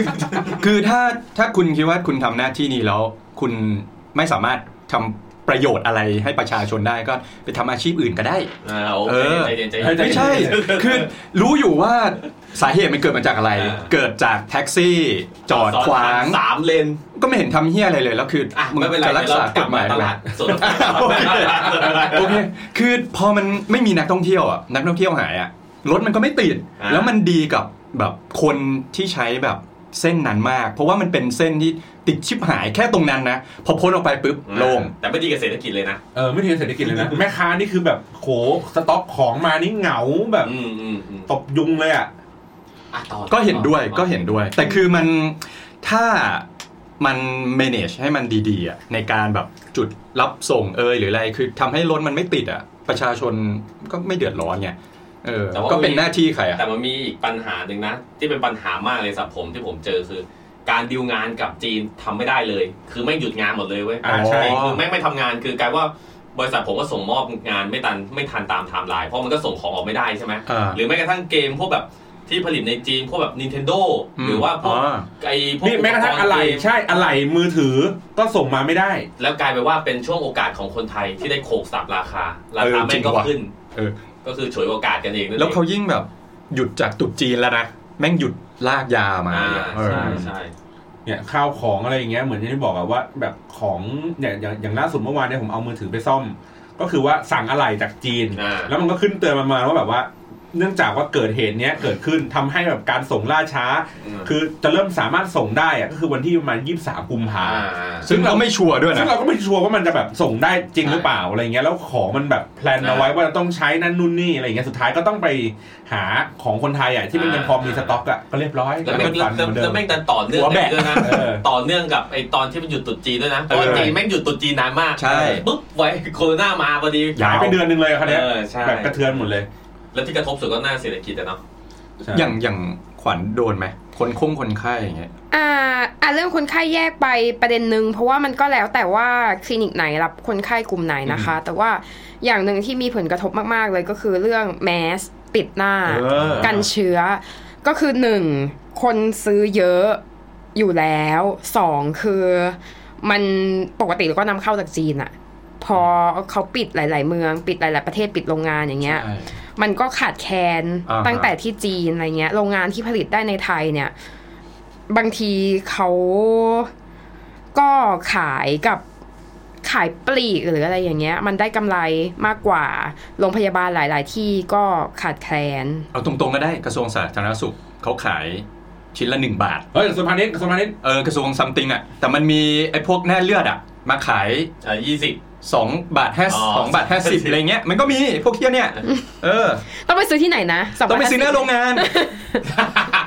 ๆคือถ้าถ้าคุณคิดว่าคุณทำหน้าที่นี้แล้ว คุณไม่สามารถทำ ประโยชน์อะไรให้ประชาชนได้ก็ไปทำอาชีพอื่นก็ได้อ่าโอเคเออใจเย็นใจเฮ้เย็ยนใจไม่ใช่ คือรู้อยู่ว่าสาเหตุมันเกิดมาจากอะไรอ่าเกิดจากแท็กซี่ จอดขวางสามเลน ก็ไม่เห็นทำเฮี้ยอะไรเลยแล้วคืออะมึงไม่เป็นไรจะรักษาเดี๋กยวฎหมายเรกลับทำไมตลาดสดโอเคคือพอมันไม่มีนักท่องเที่ยวอะนักท่องเที่ยวหายอะรถมันก็ไม่ติดอ่าแล้วมันดีกับแบบคนที่ใช้แบบเส้นนั้นมาก เพราะว่ามันเป็นเส้นที่ ติดชิบหายแค่ตรงนั้นนะพอพ้นออกไปปุ๊บโล่งแต่ไม่ดีกับเศรษฐกิจเลยนะเออไม่ทีเศรษฐกิจเลยนะแม่ค้านี่คือแบบโหสต็อกของมานี่เหงาแบบอืมอืมอืมตบยุงเลยอะอะต่อก็เห็นด้วยต่อก็เห็นด้วย แต่คือมันถ้ามัน manage ให้มันดีๆอะในการแบบจุดรับส่งเอยหรืออะไรคือทำให้รถมันไม่ติดอะประชาชนก็ไม่เดือดร้อนไงเออแต่ว่าก็เป็นหน้าที่ใครอะแต่มันมีอีกปัญหาหนึ่งนะ ที่เป็นปัญหามากเลยสำหรับผมที่ผมเจอคือ การดิวงานกับจีนทำไม่ได้เลย คือแม่งหยุดงานหมดเลยเว้ยอ่าใช่คือแม่งไม่ทำงานคือกลายว่าบริษัทผมก็ส่งมอบงานไม่ทันไม่ทันตามไทม์ไลน์เพราะมันก็ส่งของออกไม่ได้ใช่ไหมอ่าหรือแม้กระทั่งเกมพวกแบบที่ผลิตในจีนพวกแบบ Nintendo หรือว่าพวกอ๋อไอ้พวกนี่แม้กระทั่งปอะไหล่เกมใช่อะไหล่มือถือก็ส่งมาไม่ได้ แล้วกลายไปนว่าเป็นช่วงโอกาสของคนไทยที่ได้โขกสับราคา ราเออคาจริแม่งงก็ว่ะขึ้นเออก็คือฉวยโอกาสกันเองนั่นแล้วเขาองยิ่งแบบหยุดจากตรุดจีนแล้วนะ แม่งหยุดลากยามาอ่าเออ ใช่ใช่เนี่ยข้าวของอะไรอย่างเงี้ยเหมือนที่บอกอะว่าแบบของเนี่ยอย่างอย่างล่าสุดเมื่อวานเนี่ยผมเอามือถือไปซ่อม ก็คือว่าสั่งอะไหล่จากจีน อ่า แล้วมันก็ขึ้นเตือนมามาว่าแบบว่า เนื่องจากว่าเกิดเหตุเนี้ยเกิดขึ้นทำให้แบบการส่งล่าช้า คือจะเริ่มสามารถส่งได้อะก็คือวันที่ประมาณยี่สามกุมภาอ่าซึ่งเราไม่ชัวร์ด้วยซึ่นะงเราก็ไม่ชัวร์ว่ามันจะแบบส่งได้จริงใช่หรือเปล่าอะไรเงี้ยแล้วของมันแบบแพลนเอาไว้ว่าจะต้องใช้นั่นนู่นนี่อะไรเงี้ยสุดท้ายก็ต้องไปหาของคนไทยอะที่มันยังพอมีสต็อกอะก็เรียบร้อยแล้วแม่งฟันเหแล้วมือนเดิแล้วมแม่งดันต่อเนื่องหัวแบะด้วยนะเออต่อเนื่องกับไอตอนที่มันหยุดตรุษจีนด้วยนะเพราะว่าเออจีนแม่งหยุดตรุษจีนนานมากใช่ปุ๊บไว้โควิดมาพอดียาหายไปเดือนหนึ่งเลยอะคันเนี้ยเออใช่แบบกระเทือนหมดเลย แล้วที่กระทบสุดก็หน้าเศรษฐกิจอะเนาะใช่อย่างอย่างขวัญโดนไหมคนคงคนไข้อย่างเงี้ยอ่าอ่าเรื่องคนไข้แยกไปประเด็นหนึ่งเพราะว่ามันก็แล้วแต่ว่าคลินิกไหนรับคนไข้กลุ่มไหนนะคะ แต่ว่าอย่างหนึ่งที่มีผลกระทบมากๆเลยก็คือเรื่องแมสปิดหน้าเออกันเชื้อ ก็คือหนึ่งคนซื้อเยอะอยู่แล้วสองคือมันปกติเราก็นำเข้าจากจีนอะพอเขาปิดหลาย ๆ เมือง ปิดหลาย ๆ ประเทศปิดโรงงานอย่างเงี้ยใช่ มันก็ขาดแคลนอ่าฮะตั้งแต่ที่จีนอะไรเงี้ย โรงงานที่ผลิตได้ในไทยเนี่ย บางทีเขาก็ขายกับขายปลีกหรืออะไรอย่างเงี้ย มันได้กำไรมากกว่าโรงพยาบาลหลาย ๆ ที่ก็ขาดแคลน เอาตรงๆก็ได้กระทรวงสาธารณสุขเขาขายชิ้นละหนึ่งบาท เฮ้ยกระทรวงพาณิชย์กระทรวงพาณิชย์เออกระทรวงซัมติงอะแต่มันมีไอ้พวกแน่เลือดอะ มาขายอ่ายี่สิบ 2บาทห้าอ๋อสองบาทห้าสิบอะไรเงี้ยมันก็มีพวกเที่ยเนี่ย เออ ต้องไปซื้อที่ไหนนะสต้องไปซื้อหน้าโรงงาน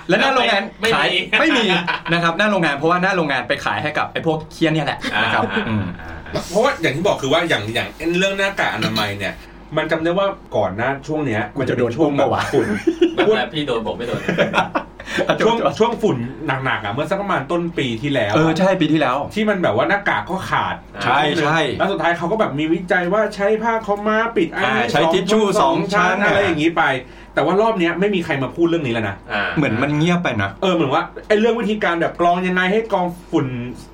และหน้าโรงงานไม่ขายมีไม่มีนะครับหน้าโรงงานเพราะว่าหน้าโรงงานไปขายให้กับไอ้พวกเคียเนี่ยแหละนะครับอ่าอืมเพราะว่าอย่างที่บอกคือว่าอย่างอย่างเรื่องหน้ากากอนามัยเนี่ยมันจำได้ว่าก่อนหน้าช่วงเนี้ย มันจะเป็นช่วงแบบฝุ่นแบบแบบพี่โดนผมไม่โดน ช่วงช่วงฝุ่นหนักๆอะเมื่อสักประมาณต้นปีที่แล้ว เออใช่ปีที่แล้ว ที่มันแบบว่าหน้ากากก็ขาดใช่ใช่แล้วสุดท้ายเขาก็แบบมีวิจัยว่าใช้ผ้าขาวม้าปิดไอ้อ่านี่ใช้ทิชชู่สองชั้นอะไรอย่างนี้ไป แต่ว่ารอบเนี้ยไม่มีใครมาพูดเรื่องนี้แล้วนะอ่าเหมือนมันเงียบไปนะเออเหมือนว่าไอ้เรื่องวิธีการแบบกรองยังไงให้กรองฝุ่น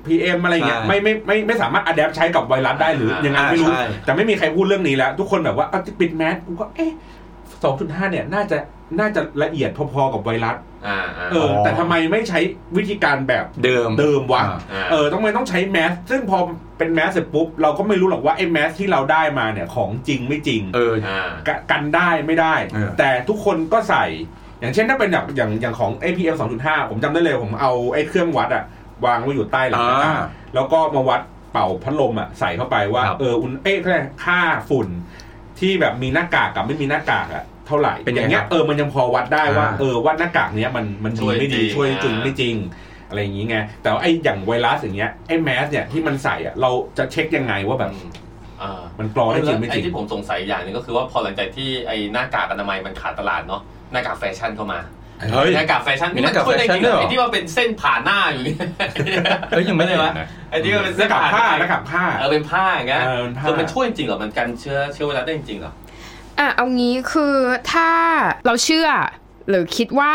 PM อะไรเงี้ยใช่ไม่ไม่ไม่ไม่สามารถอัดแอปใช้กับไวรัสได้หรือยังไงไม่รู้ใช่แต่ไม่มีใครพูดเรื่องนี้แล้ว ทุกคนแบบว่าเอาปิดแมสกูก็เอ๊ะ2.5เนี่ยน่าจะน่าจะละเอียดพอๆกับไวรัส อ่าอ่าเออแต่ทำไมไม่ใช้วิธีการแบบเดิมเดิมวะอ่าอ่าเออต้องไม่ต้องใช้แมสซึ่งพอเป็นแมสเสร็จปุ๊บเราก็ไม่รู้หรอกว่าไอ้แมสที่เราได้มาเนี่ยของจริงไม่จริงเอออ่ากะกันได้ไม่ได้เออแต่ทุกคนก็ใส่ อย่างเช่นถ้าเป็นแบบอย่างอย่างของ APM 2.5 ผมจำได้เลยผมเอาไอ้เครื่องวัดอะวางไว้อยู่ใต้หลังอ่าคาแล้วก็มาวัดเป่าพัดลมอะใส่เข้าไปว่าครับเอออุณเอ๊ะเขาเรียกค่าฝุ่นที่แบบมีหน้ากากกับไม่มีหน้ากากอะ เท่าไหร่เป็นไงอย่างเงี้ยครับเออมันยังพอวัดได้ว่าอ่า เออว่าหน้ากากเนี้ยมันมันช่ดีวยไม่ดีจริงช่วยจริงอ่าไม่จริงอะไรอย่างงี้ไงแต่ว่าไอ้อย่างไวรัสอย่างเงี้ยไอ้แมสเนี่ยที่มันใส่อะเราจะเช็คยังไงว่าแบบอืมเออมันกรองได้จริงไม่จไอ้ริงที่ผมสงสัยอย่างหนึงก็คือว่าพอหลังจากที่ไอ้หน้ากากอนามัยมันขาดตลาดเนาะหน้ากากแฟชั่นเข้ามาเฮ้ยหน้ากากแฟชั่นมีหน้ากากช่วยได้แฟชั่จนริงเหรด้วยเหรออไอ้ที่ว่าเป็นเส้นผ่านหน้าอยู่นี่เอ้ยยังไม่ได้วะไอ้ที่ว่าเป็นหเส้น้านกากผ่านผ้าหหน้ากากผ้าเออเป็นผ้าอย่างเงี้ยเออเป็นผ้าคือมันช่วยจริงเหรอมันกันเชื้อเชื้อไวรัสได้จริงเหรอ อะเอางี้คือถ้าเราเชื่อหรือคิดว่า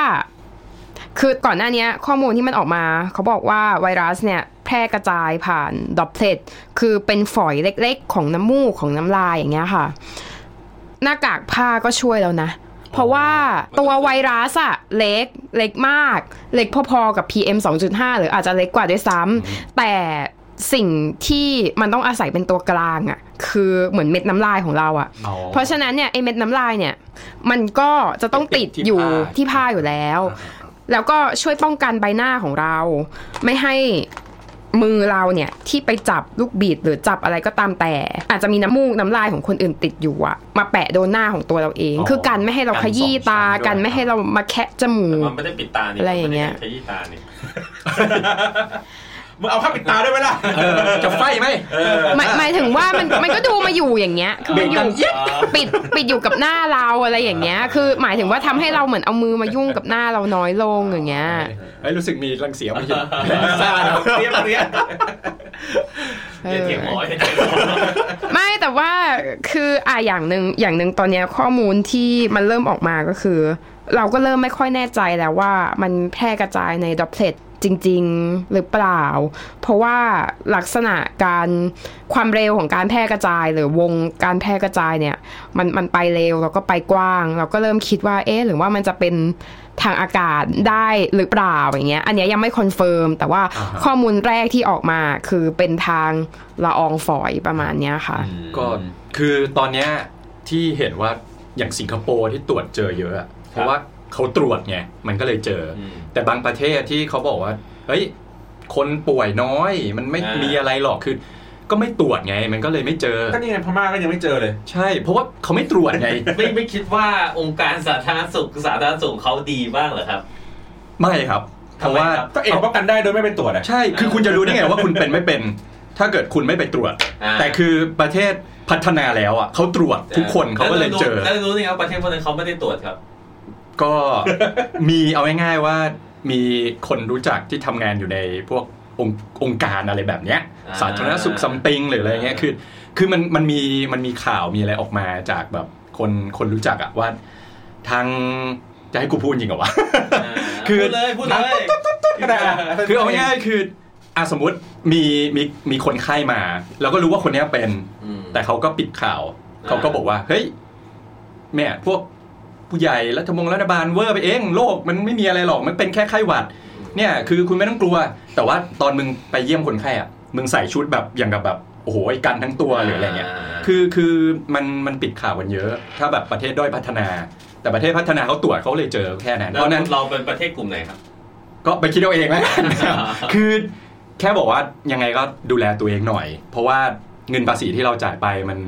คือก่อนหน้านี้ข้อมูลที่มันออกมา เขาบอกว่าไวรัสเนี่ยแพร่กระจายผ่านดอปเลตคือเป็นฝอยเล็กๆ ของน้ำมูกของน้ำลายอย่างเงี้ยค่ะ หน้ากากผ้าก็ช่วยแล้วนะ เพราะว่าตัวไวรัสอะเล็กเล็กมาก เล็กพอๆกับ PM 2.5 หรืออาจจะเล็กกว่าด้วยซ้ำแต่ สิ่งที่มันต้องอาศัยเป็นตัวกลางอะคือเหมือนเม็ดน้ำลายของเราอะอ๋อเพราะฉะนั้นเนี่ยไอเม็ดน้ำลายเนี่ย มันก็จะต้องติดติดที่อยู่ผ้าที่ผ้าอยู่แล้ว แล้วก็ช่วยป้องกันใบหน้าของเรา ไม่ให้มือเราเนี่ยที่ไปจับลูกบีดหรือจับอะไรก็ตามแต่ อาจจะมีน้ำมูกน้ำลายของคนอื่นติดอยู่อะมาแปะโดนหน้าของตัวเราเองอ๋อคือกันไม่ให้เราขยี้ตากันสองชั้นด้วยกันไม่ให้เรามาแคะจมูแต่กมันไม่ได้ปิดตานี่อะไรอย่างเงี้ยมันไม่ได้ขยี้ตานี่ มึงเอาผ้าปิดตาด้วยไหมล่ะเออจะไฟไหมหมายหมายถึงว่ามันมันก็ดูมาอยู่อย่างเงี้ย คือมันอยู่เบรกดังเอี๊ยดปิดปิดอยู่กับหน้าเราอะไรอย่างเงี้ย คือหมายถึงว่าทำให้เราเหมือนเอามือมายุ่งกับหน้าเราน้อยลงอย่างเงี้ยเอ้ยรู้สึกมีรังเสียงมาเห็นซ่านะเรียบเรียบเออย่าอเถียงหมออย่าเถียงหมอไม่แต่ว่าคืออะอย่างหนึ่งอย่างหนึ่งตอนเนี้ยข้อมูลที่มันเริ่มออกมาก็คือ เราก็เริ่มไม่ค่อยแน่ใจแล้วว่ามันแพร่กระจายใน droplet จริง ๆ หรือเปล่า เพราะว่าลักษณะการความเร็วของการแพร่กระจาย หรือวงการแพร่กระจายเนี่ย มันมันไปเร็วแล้วก็ไปกว้าง เราก็เริ่มคิดว่าเอ๊ะหรือว่ามันจะเป็นทางอากาศได้หรือเปล่าอย่างเงี้ย อันเนี้ยยังไม่ confirm แต่ว่าข้อมูลแรกที่ออกมาคือเป็นทางละอองฝอยประมาณเนี้ยค่ะ ก็คือตอนเนี้ยที่เห็นว่าอย่างสิงคโปร์ที่ตรวจเจอเยอะอะเพราะว่า เขาตรวจไงมันก็เลยเจออมแต่บางประเทศที่เขาบอกว่าเฮ้ยคนป่วยน้อย มันไม่อ่ามีมีอะไรหรอกคือ ก็ไม่ตรวจไง มันก็เลยไม่เจอก็นี่ไงพม่าก็ยังไม่เจอเลย ใช่ เพราะว่าเขาไม่ตรวจไงไม่ไม่คิดว่าองค์การสาธารณสุขสาธารณสุขเขาดีบ้างเหรอครับ ไม่ครับเพราะว่าทำไมครับก็เองป้องกันได้โดยไม่ไปตรวจอะใช่คือคุณจะรู้ได้ไงว่าคุณเป็นไม่เป็น ถ้าเกิดคุณไม่ไปตรวจอ่าแต่คือประเทศพัฒนาแล้วอะเขาตรวจทุกคนเขาก็เลยเจอแล้วรู้นี่ครับประเทศพวกนั้นเขาไม่ได้ตรวจครับ ก็มีเอาง่ายๆว่ามีคนรู้จักที่ทำงานอยู่ในพวกองค์องค์การอะไรแบบเนี้ยอ่าสาธารณสุขซัมติงหรืออะไรเงี้ยคือคือมันมันมีมันมีข่าวมีอะไรออกมาจากแบบคนคนรู้จักอะว่าทางจะให้กูพูดจริงเหรอวะคือพูดเลยพูดเลยก็ได้อะคือเอาง่ายๆคืออะสมมติมีมีมีคนไข้มา แล้วก็รู้ว่าคนเนี้ยเป็นอืมแต่เขาก็ปิดข่าวอ่าเขาก็บอกว่า เฮ้ยแม่พวก ผู้ใหญ่รัฐมงรัฐบาลเวอร์ไปเองโลกมันไม่มีอะไรหรอกมันเป็นแค่ไข้หวัด เนี่ยคือคุณไม่ต้องกลัว แต่ว่าตอนมึงไปเยี่ยมคนไข้อะมึงใส่ชุดแบบอย่างกับแบบโอ้โหกันทั้งตัวหรืออะไรเงี้ยคือคือมันมันปิดข่าวกันเยอะ ถ้าแบบประเทศด้อยพัฒนา แต่ประเทศพัฒนาเขาตรวจเขาเลยเจอแค่นั้นแล้วเพราะฉะนั้นเราเป็นประเทศกลุ่มไหนครับ ก็ไปคิดเอาเองแล้วกันนะครับคือแค่บอกว่ายังไงก็ดูแลตัวเองหน่อย เพราะว่าเงินภาษีที่เราจ่ายไปมัน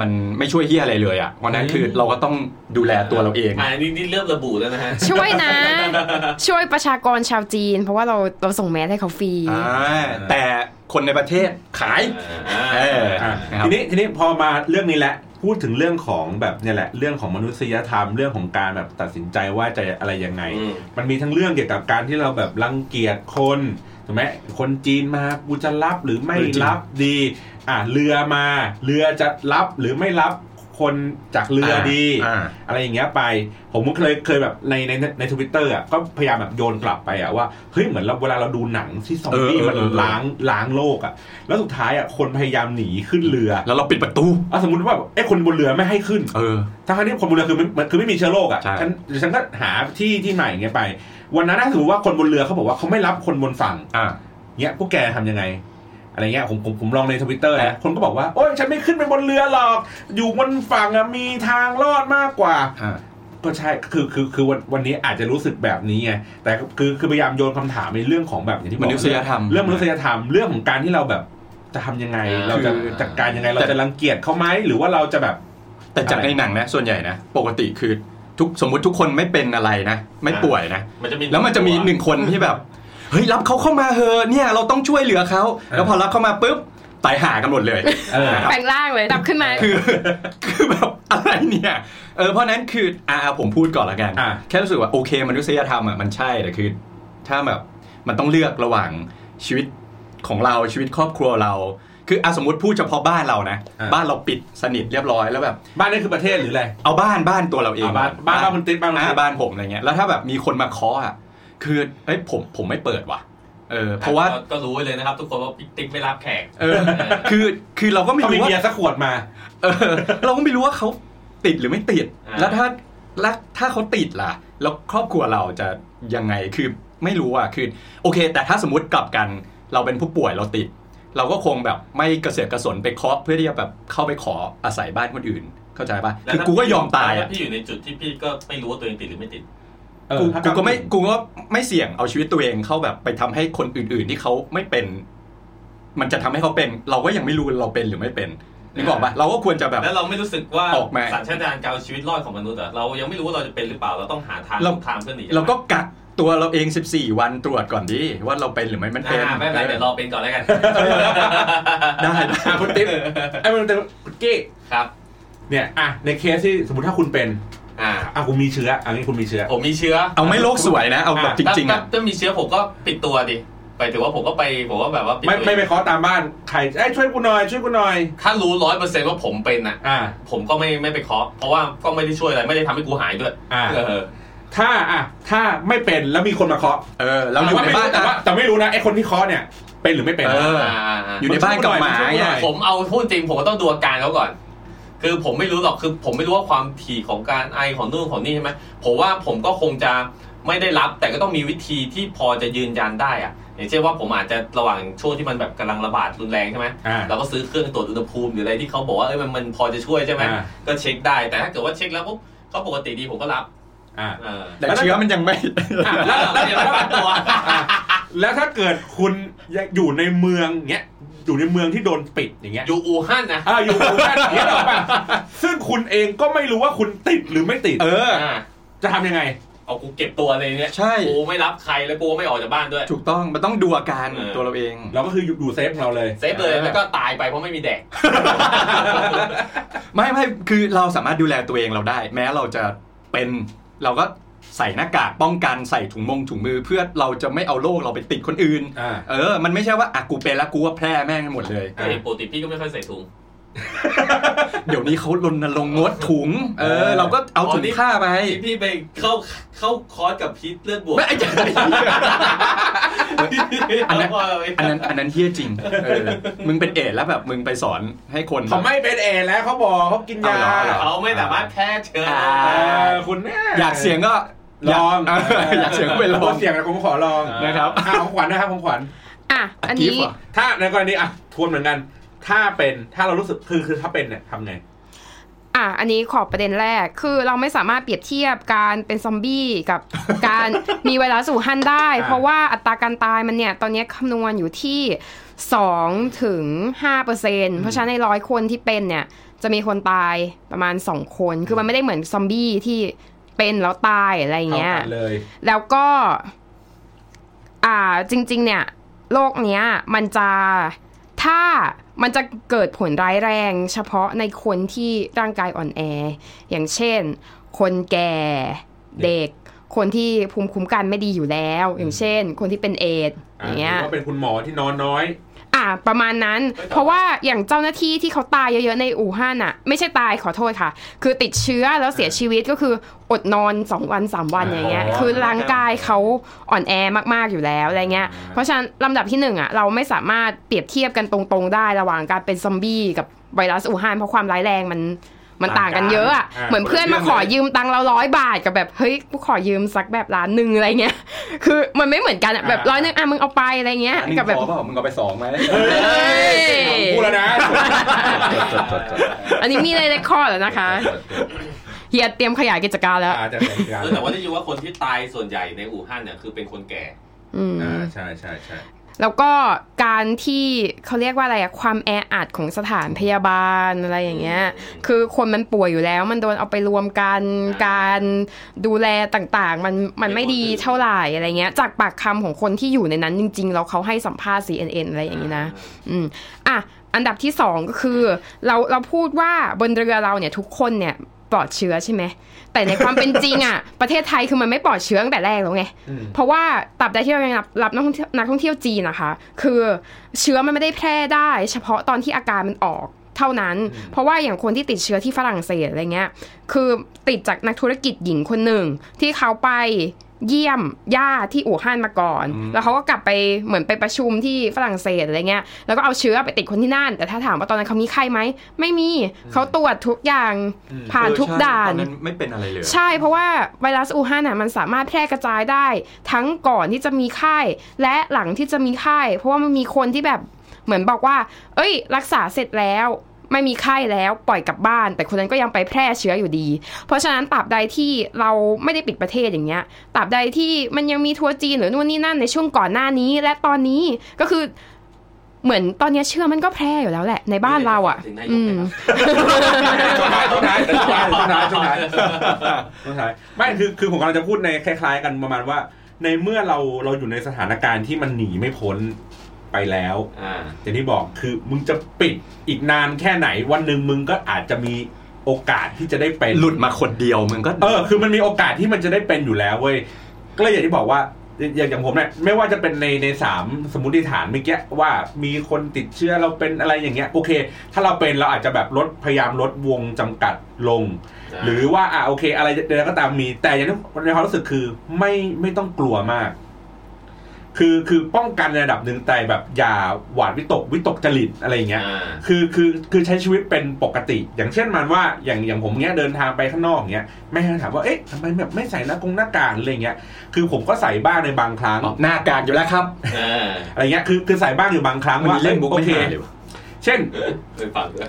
มันไม่ช่วยเฮียอะไรเลยอะเพราะฉะนั้นคือเราก็ต้องดูแลตัวเราเองอ่านี่นี่เริ่มระบุแล้วนะฮะช่วยนะ ช่วยประชากรชาวจีน เพราะว่าเราเราส่งแมสให้เขาฟรีอ่าแต่คนในประเทศขายเอออะนะครับทีนี้ทีนี้พอมาเรื่องนี้แหละพูดถึงเรื่องของแบบเนี่ยแหละเรื่องของมนุษยธรรมเรื่องของการแบบตัดสินใจว่าจะอะไรยังไงอืมมันมีทั้งเรื่องเกี่ยวกับการที่เราแบบรังเกียจคน ถูกไหมคนจีนมากูจะรับหรือไม่รับดี อะเรือมา เรือจะรับหรือไม่รับ คนจากเรือดีอ่าอะไรอย่างเงี้ยไป ผมก็เคยเคยแบบในในในทวิตเตอร์อะก็พยายามแบบโยนกลับไปอะว่าเฮ้ยเหมือนเราเวลาเราดูหนังที่ซอมบี้เออเออมันเออล้างล้างโลกอะแล้วสุดท้ายอะคนพยายามหนีขึ้นเรือ แล้วเราปิดประตูอะสมมติว่าไอ้คนบนเรือไม่ให้ขึ้นเออทั้งที่คนบนเรือคือมันคือไม่มีเชื้อโรคอะใช่ฉันฉันก็หาที่ที่ใหม่อย่างเงี้ยไป วันนั้นถ้าสมมติว่าคนบนเรือเขาบอกว่าเขาไม่รับคนบนฝั่งอ่าเงี้ยพวกแกทำยังไง อะไรเงี้ยผมผมผมลองในทวิตเตอร์แต่นะคนก็บอกว่าโอ้ยฉันไม่ขึ้นไปบนเรือหรอก อยู่บนฝั่งอะมีทางรอดมากกว่าอ่าก็ใช่คือคือคือวันวันนี้อาจจะรู้สึกแบบนี้ไงแต่คือคือพยายามโยนคำถามในเรื่องของแบบอย่างที่บมอกนุษยธรรมเรื่องมนุษยธรรมเรื่องของการที่เราแบบจะทำยังไงอ่าเราจะคือจัดการยังไงเราจะรังเกียจเขาไหมหรือว่าเราจะแบบ แต่จากในหนังนะ ส่วนใหญ่นะปกติคือทุกสมมุติทุกคนไม่เป็นอะไรนะ ไม่ป่วยนะมันจะมีแล้วมันจะมีหนึ่งคนที่แบบ เฮ้ยรับเขาเข้ามาเถอะเนี่ยเราต้องช่วยเหลือเขาแล้วพอรับเข้ามาปุ๊บตายหากันหมดเลยเออนะครับแปลงร่างเลยดับขึ้นมาคือคือแบบอะไรเนี่ยเออเพราะนั้นคืออ่าผมพูดก่อนละกันอะแค่รู้สึกว่าโอเคมนุษยธรรมอะมันใช่แต่คือ ถ้าแบบมันต้องเลือกระหว่างชีวิตของเราชีวิตครอบครัวเรา คืออะสมมติพูดเฉพาะบ้านเรานะอะบ้านเราปิดสนิทเรียบร้อยแล้วแบบบ้านนี่คือประเทศหรืออะไรเอาบ้านบ้านตัวเราเองอะบ้านบ้านบ้านคุณติ๊บบ้านคุณติ๊บอ่บ้านผมอะไรเงี้ยแล้วถ้าแบบมีคนมาเคาะอะ คือเอ้ยผมผมไม่เปิดว่ะเออเพราะว่าก็ก็รู้ไว้เลยนะครับ ทุกคนว่าพี่ติ๊กไม่รับแขกเออคือคือเราก็ไม่ต้องมีรู้ว่าเบียร์สักขวดมาเออเราก็ไม่รู้ว่าเขาติดหรือไม่ติดอ่าแล้วถ้าแล้วถ้าเขาติดล่ะ แล้วครอบครัวเราจะยังไงคือไม่รู้อะคือ โอเค แต่ถ้าสมมติกลับกัน เราเป็นผู้ป่วยเราติด เราก็คงแบบไม่กระเสือกกระสนไปเคาะเพื่อที่จะแบบเข้าไปขออาศัยบ้านคนอื่น เข้าใจปะคือกูก็ยอมตายแล้วอะถ้พี่อยู่ในจุดที่พี่ก็ไม่รู้ว่าตัวเองติดหรือไม่ติดเออ กูถ้ากูก็ไม่กำลังกูก็ไม่เสี่ยงเอาชีวิตตัวเองเข้าแบบไปทำให้คนอื่น ๆ ที่เขาไม่เป็น มันจะทำให้เขาเป็น เราก็ยังไม่รู้เราเป็นหรือไม่เป็นนึกออกปะเราก็ควรจะแบบแล้วเราไม่รู้สึกว่าออกมาสัญชาตญาณการเอาชีวิตรอดของมนุษย์อะเรายังไม่รู้ว่าเราจะเป็นหรือเปล่าเราต้องหาทางเราทางเพื่อหนีเราก็กักตัวเราเอง 14 วันตรวจก่อนดิว่าเราเป็นหรือไม่มันเป็นอ่าไม่เป็นไรเดี๋ยวรอเป็นก่อนแล้วกันได้อะคุณติ๊บไอ้มันเป็นคุณกี้ครับเนี่ยอะในเคสที่สมมติถ้าคุณเป็น อ่าอะคุณมีเชื้ออันนี้คุณมีเชื้อ ผมมีเชื้อเอาไม่โลกสวยนะ เอาแบบจริงๆถ้าอะ ถ้ามีเชื้อผมก็ปิดตัวดิไปถือว่าผมก็ไปผมว่าแบบว่าปิดไม่ตัวไม่ไปเคาะตามบ้านใครเอ้ยช่วยกูหน่อยช่วยกูหน่อย ถ้ารู้ร้อยเปอร์เซ็นต์ว่าผมเป็นอะ อ่า ผมก็ไม่ไม่ไปเคาะเพราะว่าก็ไม่ได้ช่วยอะไรไม่ได้ทำให้กูหายด้วยอ่า เออ ถ้าอะถ้าไม่เป็นแล้วมีคนมาเคาะเออ เราอยู่ในบ้านแต่ว่าอะแต่ไม่รู้นะไอ้คนที่เคาะเนี่ย เป็นหรือไม่เป็น เออ อยู่ในบ้านกับหมาช่วยหน่เนี่อยยผมเอาพูดจริงผมก็ต้องดูอาการเขาก่อน คือผมไม่รู้หรอกคือผมไม่รู้ว่าความถี่ของการไอของนู่นของนี่ใช่ไหมผมว่าผมก็คงจะไม่ได้รับ แต่ก็ต้องมีวิธีที่พอจะยืนยันได้อะอย่างเช่นว่าผมอาจจะระหว่างช่วงที่มันแบบกำลังระบาดรุนแรงใช่ไหมอ่าเราก็ซื้อเครื่องตรวจอุณหภูมิหรืออะไรที่เขาบอกว่าเอ้ยมันมันพอจะช่วยใช่ไหมอ่าก็เช็คได้แต่ถ้าเกิดว่าเช็คแล้วปุ๊บเขาปกติดีผมก็รับอ่าเออแต่เชื้อมันยังไม่อะแล้วแล้วอย่าไปฟังตัวอะ แล้วถ้าเกิดคุณอยู่ในเมืองเงี้ยอยู่ในเมืองที่โดนปิดอย่างเงี้ยอยู่อู่ฮั่นนะอ่าอยู่อู่ฮั่นอย่างเงี้ยหรอกป่ะซึ่งคุณเองก็ไม่รู้ว่าคุณติดหรือไม่ติด เอออ่าจะทำยังไง เอากูเก็บตัวเลยเนี่ยใช่กูไม่รับใครแล้วกูก็ไม่ออกจากบ้านด้วย ถูกต้องมันต้องดูอาการเออตัวเราเองเราก็คืออยู่เซฟของเราเลยเซฟเลยแล้วก็ตายไปเพราะไม่มีแดกไม่ไม่คือเราสามารถดูแลตัวเองเราได้ แม้เราจะเป็นเราก็ ใส่หน้ากากป้องกันใส่ถุงมงถุงมือ เพื่อเราจะไม่เอาโรคเราไปติดคนอื่นอ่าเออ มันไม่ใช่ว่าอะกูเป็นแล้วกูว่าแพร่แม่งให้หมดเลยอ่าเห็นปกติพี่ก็ไม่ค่อยใส่ถุงเดี๋ยวนี้เขารณรงค์งดถุง เออ เราก็เอาถุงผ้าไปพี่พี่ไปเข้าเข้าคอร์สกับพีทเลือดบวกไม่ไอ้เจ้าอันนั้นเอาไปอันนั้นอันนั้นเฮี้ยจริงเออมึงเป็นเอดส์แล้วแบบมึงไปสอนให้คนเขาไม่เป็นเอแล้วเขาบอกเขากินยาเอาเหรอเขาไม่สามารถแพร่เชื้ออ่าเออคุณเนี่ยอยากเสียงก็ ลองยากเอออยากเสียงก็ไปลองเสียงนะผมขอลองนะครับอะของขวัญนะครับของขวัญอะอันนี้กิฟต์เหรอถ้าในกรณีอะทวนเหมือนกัน ถ้าเป็นถ้าเรารู้สึกคือคือถ้าเป็นเนี่ยทำไงอะ อันนี้ขอประเด็นแรก คือเราไม่สามารถเปรียบเทียบการเป็นซอมบี้กับการมีไวรัสอู่ฮั่นได้อ่าเพราะว่าอัตราการตายมันเนี่ย ตอนนี้คำนวณอยู่ที่2ถึง5เปอร์เซ็นเพราะฉะนั้นในร้อยคนที่เป็นเนี่ย จะมีคนตายประมาณ 2 คน คือมันไม่ได้เหมือนซอมบี้ที่ เป็นแล้วตายอะไรอย่างเท่าเงี้ยกันเลยแล้วก็ อ่าจริง ๆ เนี่ยโรคเนี้ย มันจะถ้ามันจะเกิดผลร้ายแรง เฉพาะในคนที่ร่างกายอ่อนแอ อย่างเช่น คนแก่เด็กคนที่ภูมิคุ้มกันไม่ดีอยู่แล้ว อย่างเช่น คนที่เป็นเอดส์อะอย่างหเงี้ยรือว่าเป็นคุณหมอที่นอนน้อย อะประมาณนั้น เพราะว่าอย่างเจ้าหน้าที่ที่เขาตายเยอะๆในอู่ฮั่นอะ ไม่ใช่ตายขอโทษค่ะ คือติดเชื้อแล้วเสียชีวิตก็คืออดนอน 2 วัน 3 วันอ๋อออย่างเงี้ยคือร่างกายเขาอ่อนแอมากๆอยู่แล้วอะไรเงี้ยเพราะฉะนั้นลำดับที่หนึ่งอะเราไม่สามารถเปรียบเทียบกันตรงๆ ได้ระหว่างการเป็นซอมบี้กับไวรัสอู่ฮั่นเพราะความร้ายแรงมัน มันต่างกันเยอะอะอ่าเหมือนเพื่อนมาขอยืมตังค์เราร้อยบาทกับแบบเฮ้ยกูขอยืมสักแบบล้านหนึ่งอะไรเงี้ย คือมันไม่เหมือนกันอะแบบร้อยหนึงอะมึงเอาไปอะไรเงี้ยอันนี้กับแบบพอเปล่ามึงเอาไปสองไหมพูดแล้วนะอันนี้มีในเรคคอร์ดแล้วนะคะเฮียเตรียมขยายกิจการแล้วอาจจะเป็นการเออแต่ว่าได้ยินว่าคนที่ตายส่วนใหญ่ในอู่ฮั่นเนี่ยคือเป็นคนแก่อืมอ่าใช่ใช่ใช่ แล้วก็การที่เขาเรียกว่าอะไรอะความแออัดของสถานพยาบาลอะไรอย่างเงี้ย คือคนมันป่วยอยู่แล้ว มันโดนเอาไปรวมกัน การดูแลต่างๆ มันมันไม่ดีเท่าไหร่อะไรเงี้ย จากปากคำของคนที่อยู่ในนั้นจริงๆแล้วเขาให้สัมภาษณ์ CNN อะไรอย่างนี้นะ อืม อะ อันดับที่สองก็คือ เราเราพูดว่าบนเรือเราเนี่ยทุกคนเนี่ย ปลอดเชื้อใช่ไหมแต่ในความเป็นจริงอะ ประเทศไทยคือมันไม่ปลอดเชื้อตั้งแต่แรกแล้วไงอืมเพราะว่าตับใดที่เรายังรับรับนักท่องเที่ยวนักท่องเที่ยวจีนนะคะ คือเชื้อมันไม่ได้แพร่ได้ เฉพาะตอนที่อาการมันออกเท่านั้น เพราะว่าอย่างคนที่ติดเชื้อที่ฝรั่งเศสอะไรเงี้ย คือติดจากนักธุรกิจหญิงคนหนึ่งที่เขาไป เยี่ยมญาติที่อู่ฮั่นมาก่อน แล้วเขาก็กลับไปเหมือนไปประชุมที่ฝรั่งเศสอะไรเงี้ย แล้วก็เอาเชื้อไปติดคนที่นั่น แต่ถ้าถามว่าตอนนั้นเขามีไข้ไหม ไม่มี เขาตรวจทุกอย่างผ่านทุกเออใช่ด่านตอนนั้นไม่เป็นอะไรเลย ใช่ เพราะว่าไวรัสอู่ฮั่นน่ะมันสามารถแพร่กระจายได้ ทั้งก่อนที่จะมีไข้และหลังที่จะมีไข้ เพราะว่ามันมีคนที่แบบเหมือนบอกว่า เอ้ย รักษาเสร็จแล้ว ไม่มีไข้แล้วปล่อยกลับบ้าน แต่คนนั้นก็ยังไปแพร่เชื้ออยู่ดี เพราะฉะนั้นตราบใดที่เราไม่ได้ปิดประเทศอย่างเงี้ยตราบใดที่มันยังมีทัวร์จีนหรือนู่นนี่นั่นในช่วงก่อนหน้านี้ และตอนนี้ก็คือเหมือนตอนเนี้ยเชื้อมันก็แพร่อยู่แล้วแหละ ในบ้านเราอะถึงนายกอืมนะครับช่วงท้ายช่วงท้ายช่วงท้ายช่วงท้ายช่วงท้ายช่วงท้ายไม่คือคือผมกำลังจะพูดในคล้าย ๆ กันประมาณว่า ในเมื่อเราเราอยู่ในสถานการณ์ที่มันหนีไม่พ้น ไปแล้วอ่าอย่างที่บอกคือมึงจะปิดอีกนานแค่ไหนวันหนึ่งมึงก็อาจจะมีโอกาสที่จะได้เป็นหลุดมาคนเดียวมึงก็เออคือมันมีโอกาสที่มันจะได้เป็นอยู่แล้วเว้ยก็เลยอย่างที่บอกว่าอย่างอย่างผมเนี่ยไม่ว่าจะเป็นในในสามสมมติฐานเมื่อกี้ว่ามีคนติดเชื้อเราเป็นอะไรอย่างเงี้ยโอเค ถ้าเราเป็นเราอาจจะแบบลดพยายามลดวงจำกัดลง หรือว่าอะโอเค อะไรใดๆก็ตามมีแต่อย่างที่ในความรู้สึกคือไม่ไม่ต้องกลัวมาก คือคือป้องกันในระดับหนึ่งแต่แบบอย่าหวาดวิตกวิตกจริตอะไรอย่างเงี้ยอ่าคือคือคือใช้ชีวิตเป็นปกติ อย่างเช่นมันว่าอย่างอย่างผมเนี้ยเดินทางไปข้างนอกเนี้ยแม่ถามว่าเอ๊ะทำไมแบบไม่ใส่หน้ากงหน้ากากอะไรเงี้ยคือผมก็ใส่บ้างในบางครั้งอ๋อหน้ากากอยู่แล้วครับอ่าอะไรเงี้ยคือคือใส่บ้างอยู่บางครั้งวันว่านี้เล่นมุกโอไม่เคหาเลยวะเช่นไปฟังด้วย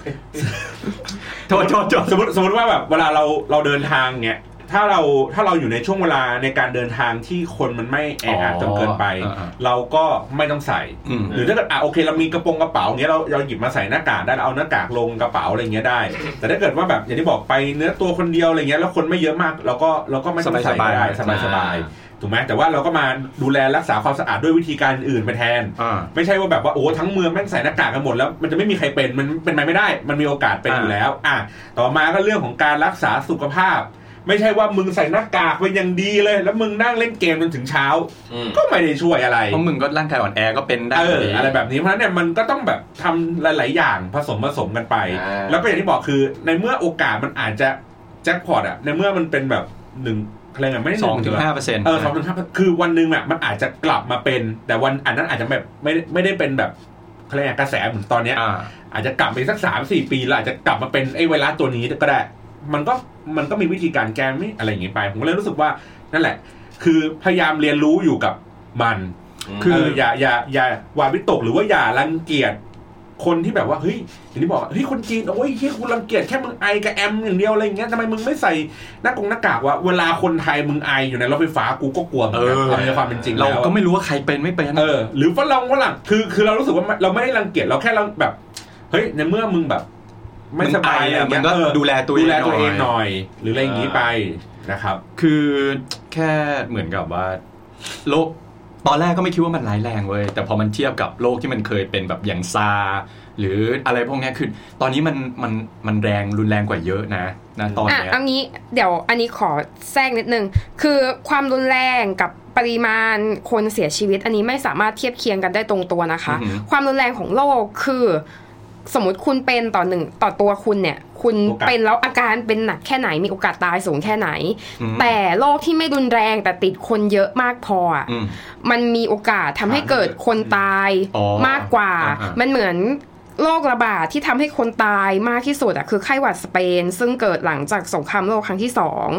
โทษโทษโทษสมมติสมมติว่าแบบเวลาเราเราเดินทางเนี้ย ถ้าเราถ้าเราอยู่ในช่วงเวลาในการเดินทางที่คนมันไม่แออัดจนเกินไปอ่าเราก็ไม่ต้องใส่อืมหรือถ้าเกิดอะโอเคเรามีกระโปรงกระเป๋าอย่างเงี้ยเราเราหยิบมาใส่หน้ากากได้เราเอาหน้ากากลงกระเป๋าอะไรเงี้ยได้ แต่ถ้าเกิดว่าแบบอย่างที่บอกไปเนื้อตัวคนเดียวอะไรเงี้ยแล้วคนไม่เยอะมากเราก็เราก็ไม่ต้องใส่ก็ได้สบายสบายๆถูกไหมแต่ว่าเราก็มาดูแลรักษาความสะอาดด้วยวิธีการอื่นไปแทนอ่าไม่ใช่ว่าแบบว่าโอ้ทั้งเมืองแม่งใส่หน้ากากกันหมดแล้วมันจะไม่มีใครเป็นมันเป็นไปไม่ได้ มันมีโอกาสเป็นอ่าอยู่แล้ว อะต่อมาก็เรื่องของการรักษาสุขภาพ ไม่ใช่ว่ามึงใส่หน้ากากเป็นอย่างดีเลย แล้วมึงนั่งเล่นเกมจนถึงเช้า อืมก็ไม่ได้ช่วยอะไร เพราะมึงก็ร่างกายอ่อนแอก็เป็นได้เออยู่ดี อะไรแบบนี้เพราะฉะนั้นเนี่ยมันก็ต้องแบบทำหลาย ๆ อย่างผสมผสมกันไป อ่า แล้วก็อย่างที่บอกคือ ในเมื่อโอกาสมันอาจจะแจ็คพอตอะในเมื่อมันเป็นแบบหนึ่งอะไรเงี้ยไม่ได้สองถึงนึ่ห้าเปอร์เซ็นต์เออสองถึงห้าคือวันหนึ่งอะมันอาจจะกลับมาเป็น แต่วันอันนั้นอาจจะแบบไม่ได้ไม่ได้เป็นแบบอะไรยกกระแสเหมือนตอนเนี้ยอ่าอาจจะกลับไปสักสามสี่ปีแล้วอาจจะกลับมาเป็นไอ้ไวรัสตัวนี้ก็ได้ มันก็ มันก็มีวิธีการแก้ไม่อะไรอย่างงี้ไป ผมก็เลยรู้สึกว่านั่นแหละ คือพยายามเรียนรู้อยู่กับมันคือเอออย่าอย่าอย่าหวาดวิตกหรือว่าอย่ารังเกียจคนที่แบบว่าเฮ้ยอย่างที่บอกว่าเฮ้ยคนจีนโอ้ยเฮ้ยคุณรังเกียจแค่มึงไอกับแอมอย่างเดียวอะไรอย่างเงี้ยทำไมมึงไม่ใส่หน้ากงหน้ากากวะเวลาคนไทยมึงไออยู่ในรถไฟฟ้ากูก็กลัวเหมือนกันเออเอาในความเป็นจริงเราแล้วก็ไม่รู้ว่าใครเป็นไม่เป็นเออหรือฝรั่งฝรั่งคือคือเรารู้สึกว่าเราไม่ได้รังเกียจเราแค่เราแบบเฮ้ยในเมื่อมึงแบบ ไม่สบายอะไรมัเงี้นยก็เออดูแลตัวดูเองแลตัวเองหหน่อยน่อย หรืออะไรอย่างนี้ไปนะครับ คือแค่เหมือนกับว่าโรคตอนแรกก็ไม่คิดว่ามันร้ายแรงเว้ยแต่พอมันเทียบกับโรคที่มันเคยเป็นแบบอย่างซาร์หรืออะไรพวกเนี้ยคือ ตอนนี้มันมันมันแรงรุนแรงกว่าเยอะนะนะตอนอะเนี้ยเอางี้เดี๋ยวอันนี้ขอแทรกนิดนึง คือความรุนแรงกับปริมาณคนเสียชีวิต อันนี้ไม่สามารถเทียบเคียงกันได้ตรงตัวนะคะอือหือความรุนแรงของโรคคือ สมมติคุณเป็นต่อหนึ่งต่อตัวคุณเนี่ย คุณโอกาสเป็นแล้วอาการเป็นหนักแค่ไหนมีโอกาสตายสูงแค่ไหนอืมแต่โรคที่ไม่รุนแรงแต่ติดคนเยอะมากพออะอืมมันมีโอกาสทำให้เกิดคนตายอ๋อมากกว่าอ่าๆมันเหมือนโรคระบาดที่ทำให้คนตายมากที่สุดอะคือไข้หวัดสเปน ซึ่งเกิดหลังจากสงครามโลกครั้งที่สอง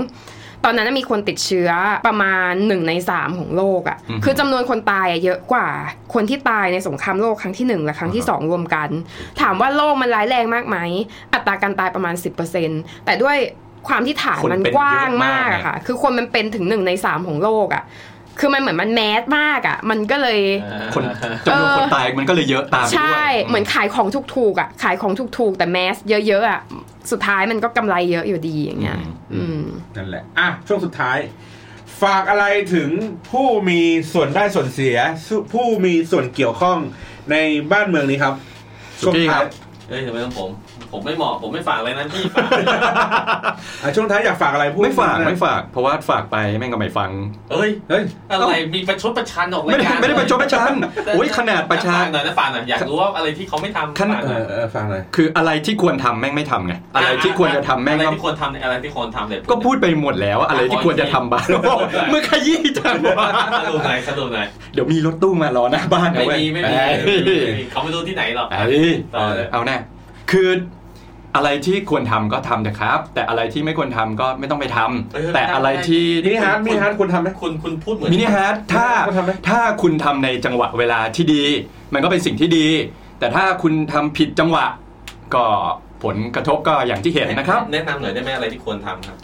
ตอนนั้นนะมีคนติดเชื้อประมาณหนึ่งในสามของโลกอะอือฮึคือจำนวนคนตายอะเยอะกว่า คนที่ตายในสงครามโลกครั้งที่หนึ่งและครั้งที่สองรวมกัน ถามว่าโลกมันร้ายแรงมากไหมอัตราการตายประมาณ 10%แต่ด้วยความที่ฐานคนมันเป็นกว้างเยอะมามากกไงอะค่ะ คือคนมันเป็นถึงหนึ่งในสามของโลกอะ คือมันเหมือนมันแมสมากอะ มันก็เลยคนจำนวนคนตายมันก็เลยเยอะตามไปด้วยใช่ เหมือนขายของถูกๆอะ ขายของถูกๆ แต่แมสเยอะๆอะ สุดท้ายมันก็กำไรเยอะอยู่ดีอย่างเงี้ยอืมนั่นแหละ อะ ช่วงสุดท้าย ฝากอะไรถึงผู้มีส่วนได้ส่วนเสีย ผู้มีส่วนเกี่ยวข้องในบ้านเมืองนี้ครับสุกี้ครับ เอ้ยทำไมต้องผม ผมไม่เหมาะผมไม่ฝากเลยนะพี่ฝากอะช่วงท้ายอยากฝากอะไรพูดไม่ฝากนะไม่ฝากเพราะว่าฝากไปแม่งก็ไม่ฟังเอ้ยเฮ้ยอะไรมีประชดประชันออกไม่รายได้การไม่ได้ประชดประชันโอ้ยขนาดประชัฝานกหน่อยนะฝากหน่อยอยากรู้ว่าอะไรที่เขาไม่ทำขนาดฝากเอหน่อยอเออฝากหน่อยคืออะไรที่ควรทำแม่งไม่ทำไงอะไรที่ควรจะทำแม่งอะไรก็ที่ควรทำเนี่ยอะไรที่ควรทำเนี่ยก็พูดไปหมดแล้วอะไรที่ควรจะทำบ้างเมื่อขยี้จังวะสรุปหน่อยสรุปหน่อยเดี๋ยวมีรถตู้มารอหน้าบ้านนะไม่เว้ยมีไม่มีเอ้ยไม่มีเขาไม่รู้ที่ไหนหรอกเอ้ยต่อเลยเอาแน่ คืออะไรที่ควรทำก็ทำเถอะครับ แต่อะไรที่ไม่ควรทำก็ไม่ต้องไปทำแต่อะไรที่ mini heart mini heart คุณทำไหมคุณคุณพูดเหมือน mini heart ถ้าคุณทำไหมถ้าคุณทำในจังหวะเวลาที่ดี มันก็เป็นสิ่งที่ดี แต่ถ้าคุณทำผิดจังหวะ ก็ผลกระทบก็อย่างที่เห็นนะครับ แนะนำหน่อยได้ไหมอะไรที่ควรทำครับ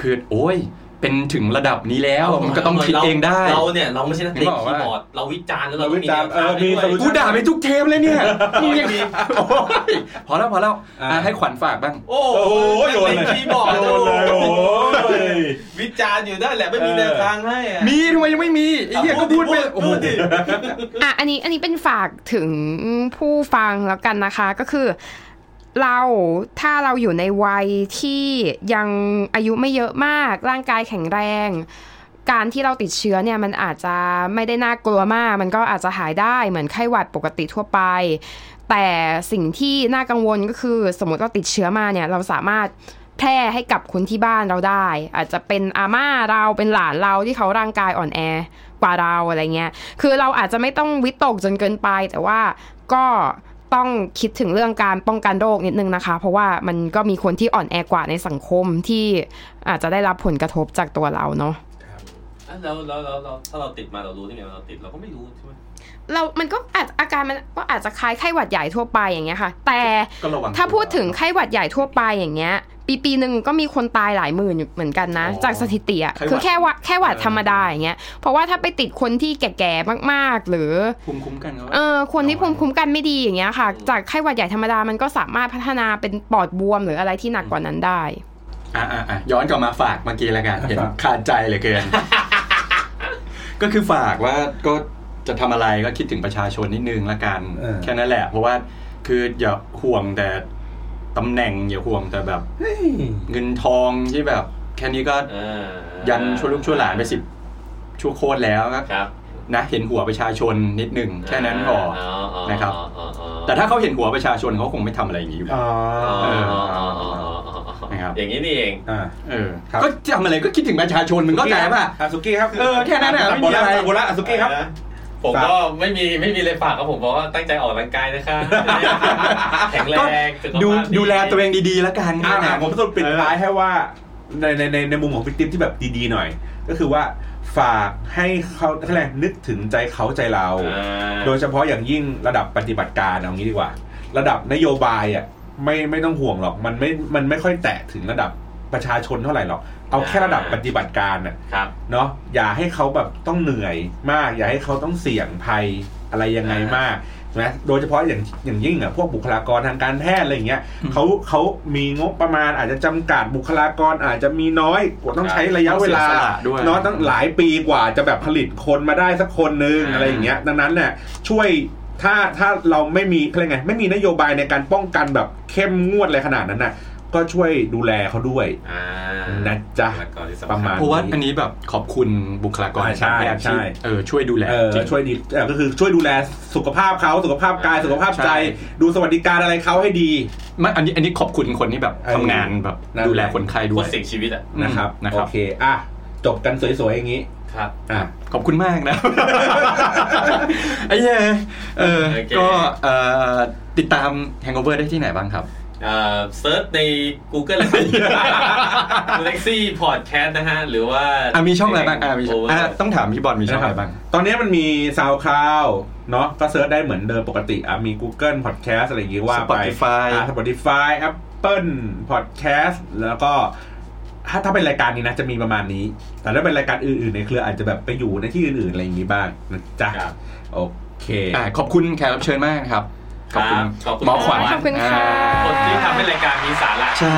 คือโอ้ย เป็นถึงระดับนี้แล้วมันก็ต้องคิดเองได้เราเนี่ยเราไม่ใช่นักเตะนึกออกคีว่าย์บอร์ดเราวิจารณ์แล้วเราเราวิจารณ์ต้องมีแนวทางเออมีด้วย solution กูด่าไปทุกเทปเลยเนี่ยมึงยังมีโอ้ยพอแล้วพอแล้วอะอะให้ขวัญฝากบ้าง โอ้โอ้โหโยนนักเลยเตะคีย์บอร์ดโยนเลยโอ้ยวิจารณ์อยู่ได้แหละไม่มีแนวทางให้อะมีทำไมยังไม่มีไอ้เหี้ยก็พูดไปโอ้โหพูดดิอะอันนี้อันนี้เป็นฝากถึงผู้ฟังแล้วกันนะคะก็คือ เราถ้าเราอยู่ในวัยที่ยังอายุไม่เยอะมาก ร่างกายแข็งแรง การที่เราติดเชื้อเนี่ยมันอาจจะไม่ได้น่ากลัวมาก มันก็อาจจะหายได้เหมือนไข้หวัดปกติทั่วไป แต่สิ่งที่น่ากังวลก็คือ สมมติเราติดเชื้อมาเนี่ยเราสามารถแพร่ให้กับคนที่บ้านเราได้ อาจจะเป็นอาม่าเราเป็นหลานเราที่เขาร่างกายอ่อนแอกว่าเราอะไรเงี้ย คือเราอาจจะไม่ต้องวิตกจนเกินไป แต่ว่าก็ ต้องคิดถึงเรื่องการป้องกันโรคนิดนึงนะคะ เพราะว่ามันก็มีคนที่อ่อนแอกว่าในสังคมที่อาจจะได้รับผลกระทบจากตัวเราเนาะอะแล้วแล้วแล้วแล้วถ้าเราติดมาเรารู้ได้ไงว่าเราติดเราก็ไม่รู้ใช่ไหมเรา มันก็อาจอาการมันก็อาจจะคล้ายไข้หวัดใหญ่ทั่วไปอย่างเงี้ยค่ะ แต่ก็ระวังถ้าพูดถึงไข้หวัดใหญ่ทั่วไปอย่างเงี้ย ปีปีหนึ่งก็มีคนตายหลายหมื่นอยู่เหมือนกันนะ จากสถิติอะคือแค่ว่าแค่หวัดธรรมดาอย่างเงี้ยเพราะว่าถ้าไปติดคนที่แก่ๆมากๆ หรือภูมิคุ้มกันเขาเออคนที่ภูมิคุ้มกันไม่ดีอย่างเงี้ยค่ะ จากไข้หวัดใหญ่ธรรมดามันก็สามารถพัฒนาเป็นปอดบวมหรืออะไรที่หนักกว่านั้นได้อะอะอะย้อนกลับมาฝากเมื่อกี้แล้วกันเห็นขาดใจเหลือเกิน ก็คือฝากว่าก็จะทำอะไรก็คิดถึงประชาชนนิดนึงละกันเออแค่นั้นแหละ เพราะว่าคืออย่าห่วงแต่ ตำแหน่งอย่าห่วงแต่แบบเฮ้ยเงินทองที่แบบ แค่นี้ก็เออยันชั่วลูกชั่วหลานไปสิบชั่วโคตรแล้วก็ครับนะเห็นหัวประชาชนนิดหนึ่งแค่นั้นพอนะครับอ๋ออ๋อแต่ถ้าเขาเห็นหัวประชาชนเขาคงไม่ทำอะไรอย่างนี้อยู่แล้วอ๋ออ๋อเอออ๋ออ๋ออ๋ออ๋อนะครับอย่างนี้นี่เองอ่าเออครับก็ทำอะไรก็คิดถึงประชาชนมึงเข้าใจป่ะอะสุกี้ครับเออแค่นั้นน่ะไม่มีอะไรตัดบทละตัดบทละอะสุกี้ครับ ผมก็ไม่มีไม่มีเลยฝากครับผมบอกว่าตั้งใจออกกำลังกายนะคะแข็งแรงสุขภาพดูดูแลตัวเองดีๆแล้วกันอ่าแค่นั้นผมสรุปปิดท้ายให้ว่าในในในในมุมของพี่ติ๊บที่แบบดีๆหน่อย ก็คือว่าฝากให้เขาเขาเรียกอะไรนึกถึงใจเขาใจเราอ่าโดยเฉพาะอย่างยิ่งระดับปฏิบัติการเอางี้ดีกว่า ระดับนโยบายอะไม่ไม่ต้องห่วงหรอก มันไม่มันไม่ค่อยแตะถึงระดับประชาชนเท่าไหร่หรอก เอาแค่ระดับปฏิบัติการน่ะครับเนาะอย่าให้เขาแบบต้องเหนื่อยมาก อย่าให้เขาต้องเสี่ยงภัยอะไรยังไงมากนะโดยเฉพาะอย่างอย่างยิ่งอะพวกบุคลากรทางการแพทย์อะไรอย่างเงี้ยเขาเขามีงบประมาณอาจจะจำกัดบุคลากรอาจจะมีน้อยกว่าต้องใช้ระยะเวลาต้องเสียสละด้วยเนาะตั้งหลายปีกว่าจะแบบผลิตคนมาได้สักคนนึงอ่าอะไรอย่างเงี้ยดังนั้นเนี่ยช่วยถ้าถ้าเราไม่มีอะไรไงไม่มีนโยบายในการป้องกันแบบเข้มงวดอะไรขนาดนั้นน่ะ ก็ช่วยดูแลเขาด้วยอ่านะจ๊ะแล้วก็ที่สำคัญประมาณเพราะว่าอันนี้แบบขอบคุณบุคลากรอ่าใช่ทางการแพทย์ใช่ที่เออช่วยดูแลเออจริงช่วยดีเออก็คือช่วยดูแลสุขภาพเขาสุขภาพกายสุขภาพใจใช่ดูสวัสดิการอะไรเขาให้ดีไม่อันนี้อันนี้ขอบคุณคนที่แบบเออทำงานแบบนั่นแหละดูแลคนไข้ด้โควยตรเสี่ยงชีวิตอะนะครับนะครับโอเคอะจบกันสวยๆอย่างนี้ครับอะขอบคุณมากนะไอ้เหี้ยเออโอเคก็เอ่อติดตาม Hangover ได้ที่ไหนบ้างครับ เอ่อ search ใน Google เลยเล็กซี่พอดแคสต์นะฮะ หรือว่าอะมีช่องอะไรบ้างอะมีช่อง Over อะต้องถามพี่บอลมีช่องอะไรบ้าง ตอนนี้มันมี SoundCloud เนาะก็เซิร์ชได้เหมือนเดิมปกติอะมี Google Podcast อะไรอย่างงี้ว่าไป Spotify อะ Spotify Apple Podcast แล้วก็ถ้าถ้าเป็นรายการนี้นะจะมีประมาณนี้ แต่ถ้าเป็นรายการอื่นๆในเครืออาจจะแบบไปอยู่ในที่อื่นๆอะไรอย่างงี้บ้างนะจ๊ะครับโอเคอะขอบคุณแขกรับเชิญมากนะครับ ขอบคุณขอบคุณหมอขวัญขอบคุณค่ะคนที่ทำให้รายการมีสาระใช่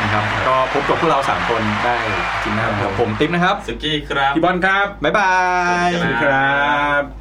นะครับก็พบกับพวกเราสามคนได้จริงนะครับผมติ๊บนะครับสุกี้ครับพี่บอลครับบ๊ายบายสวัสดีครับ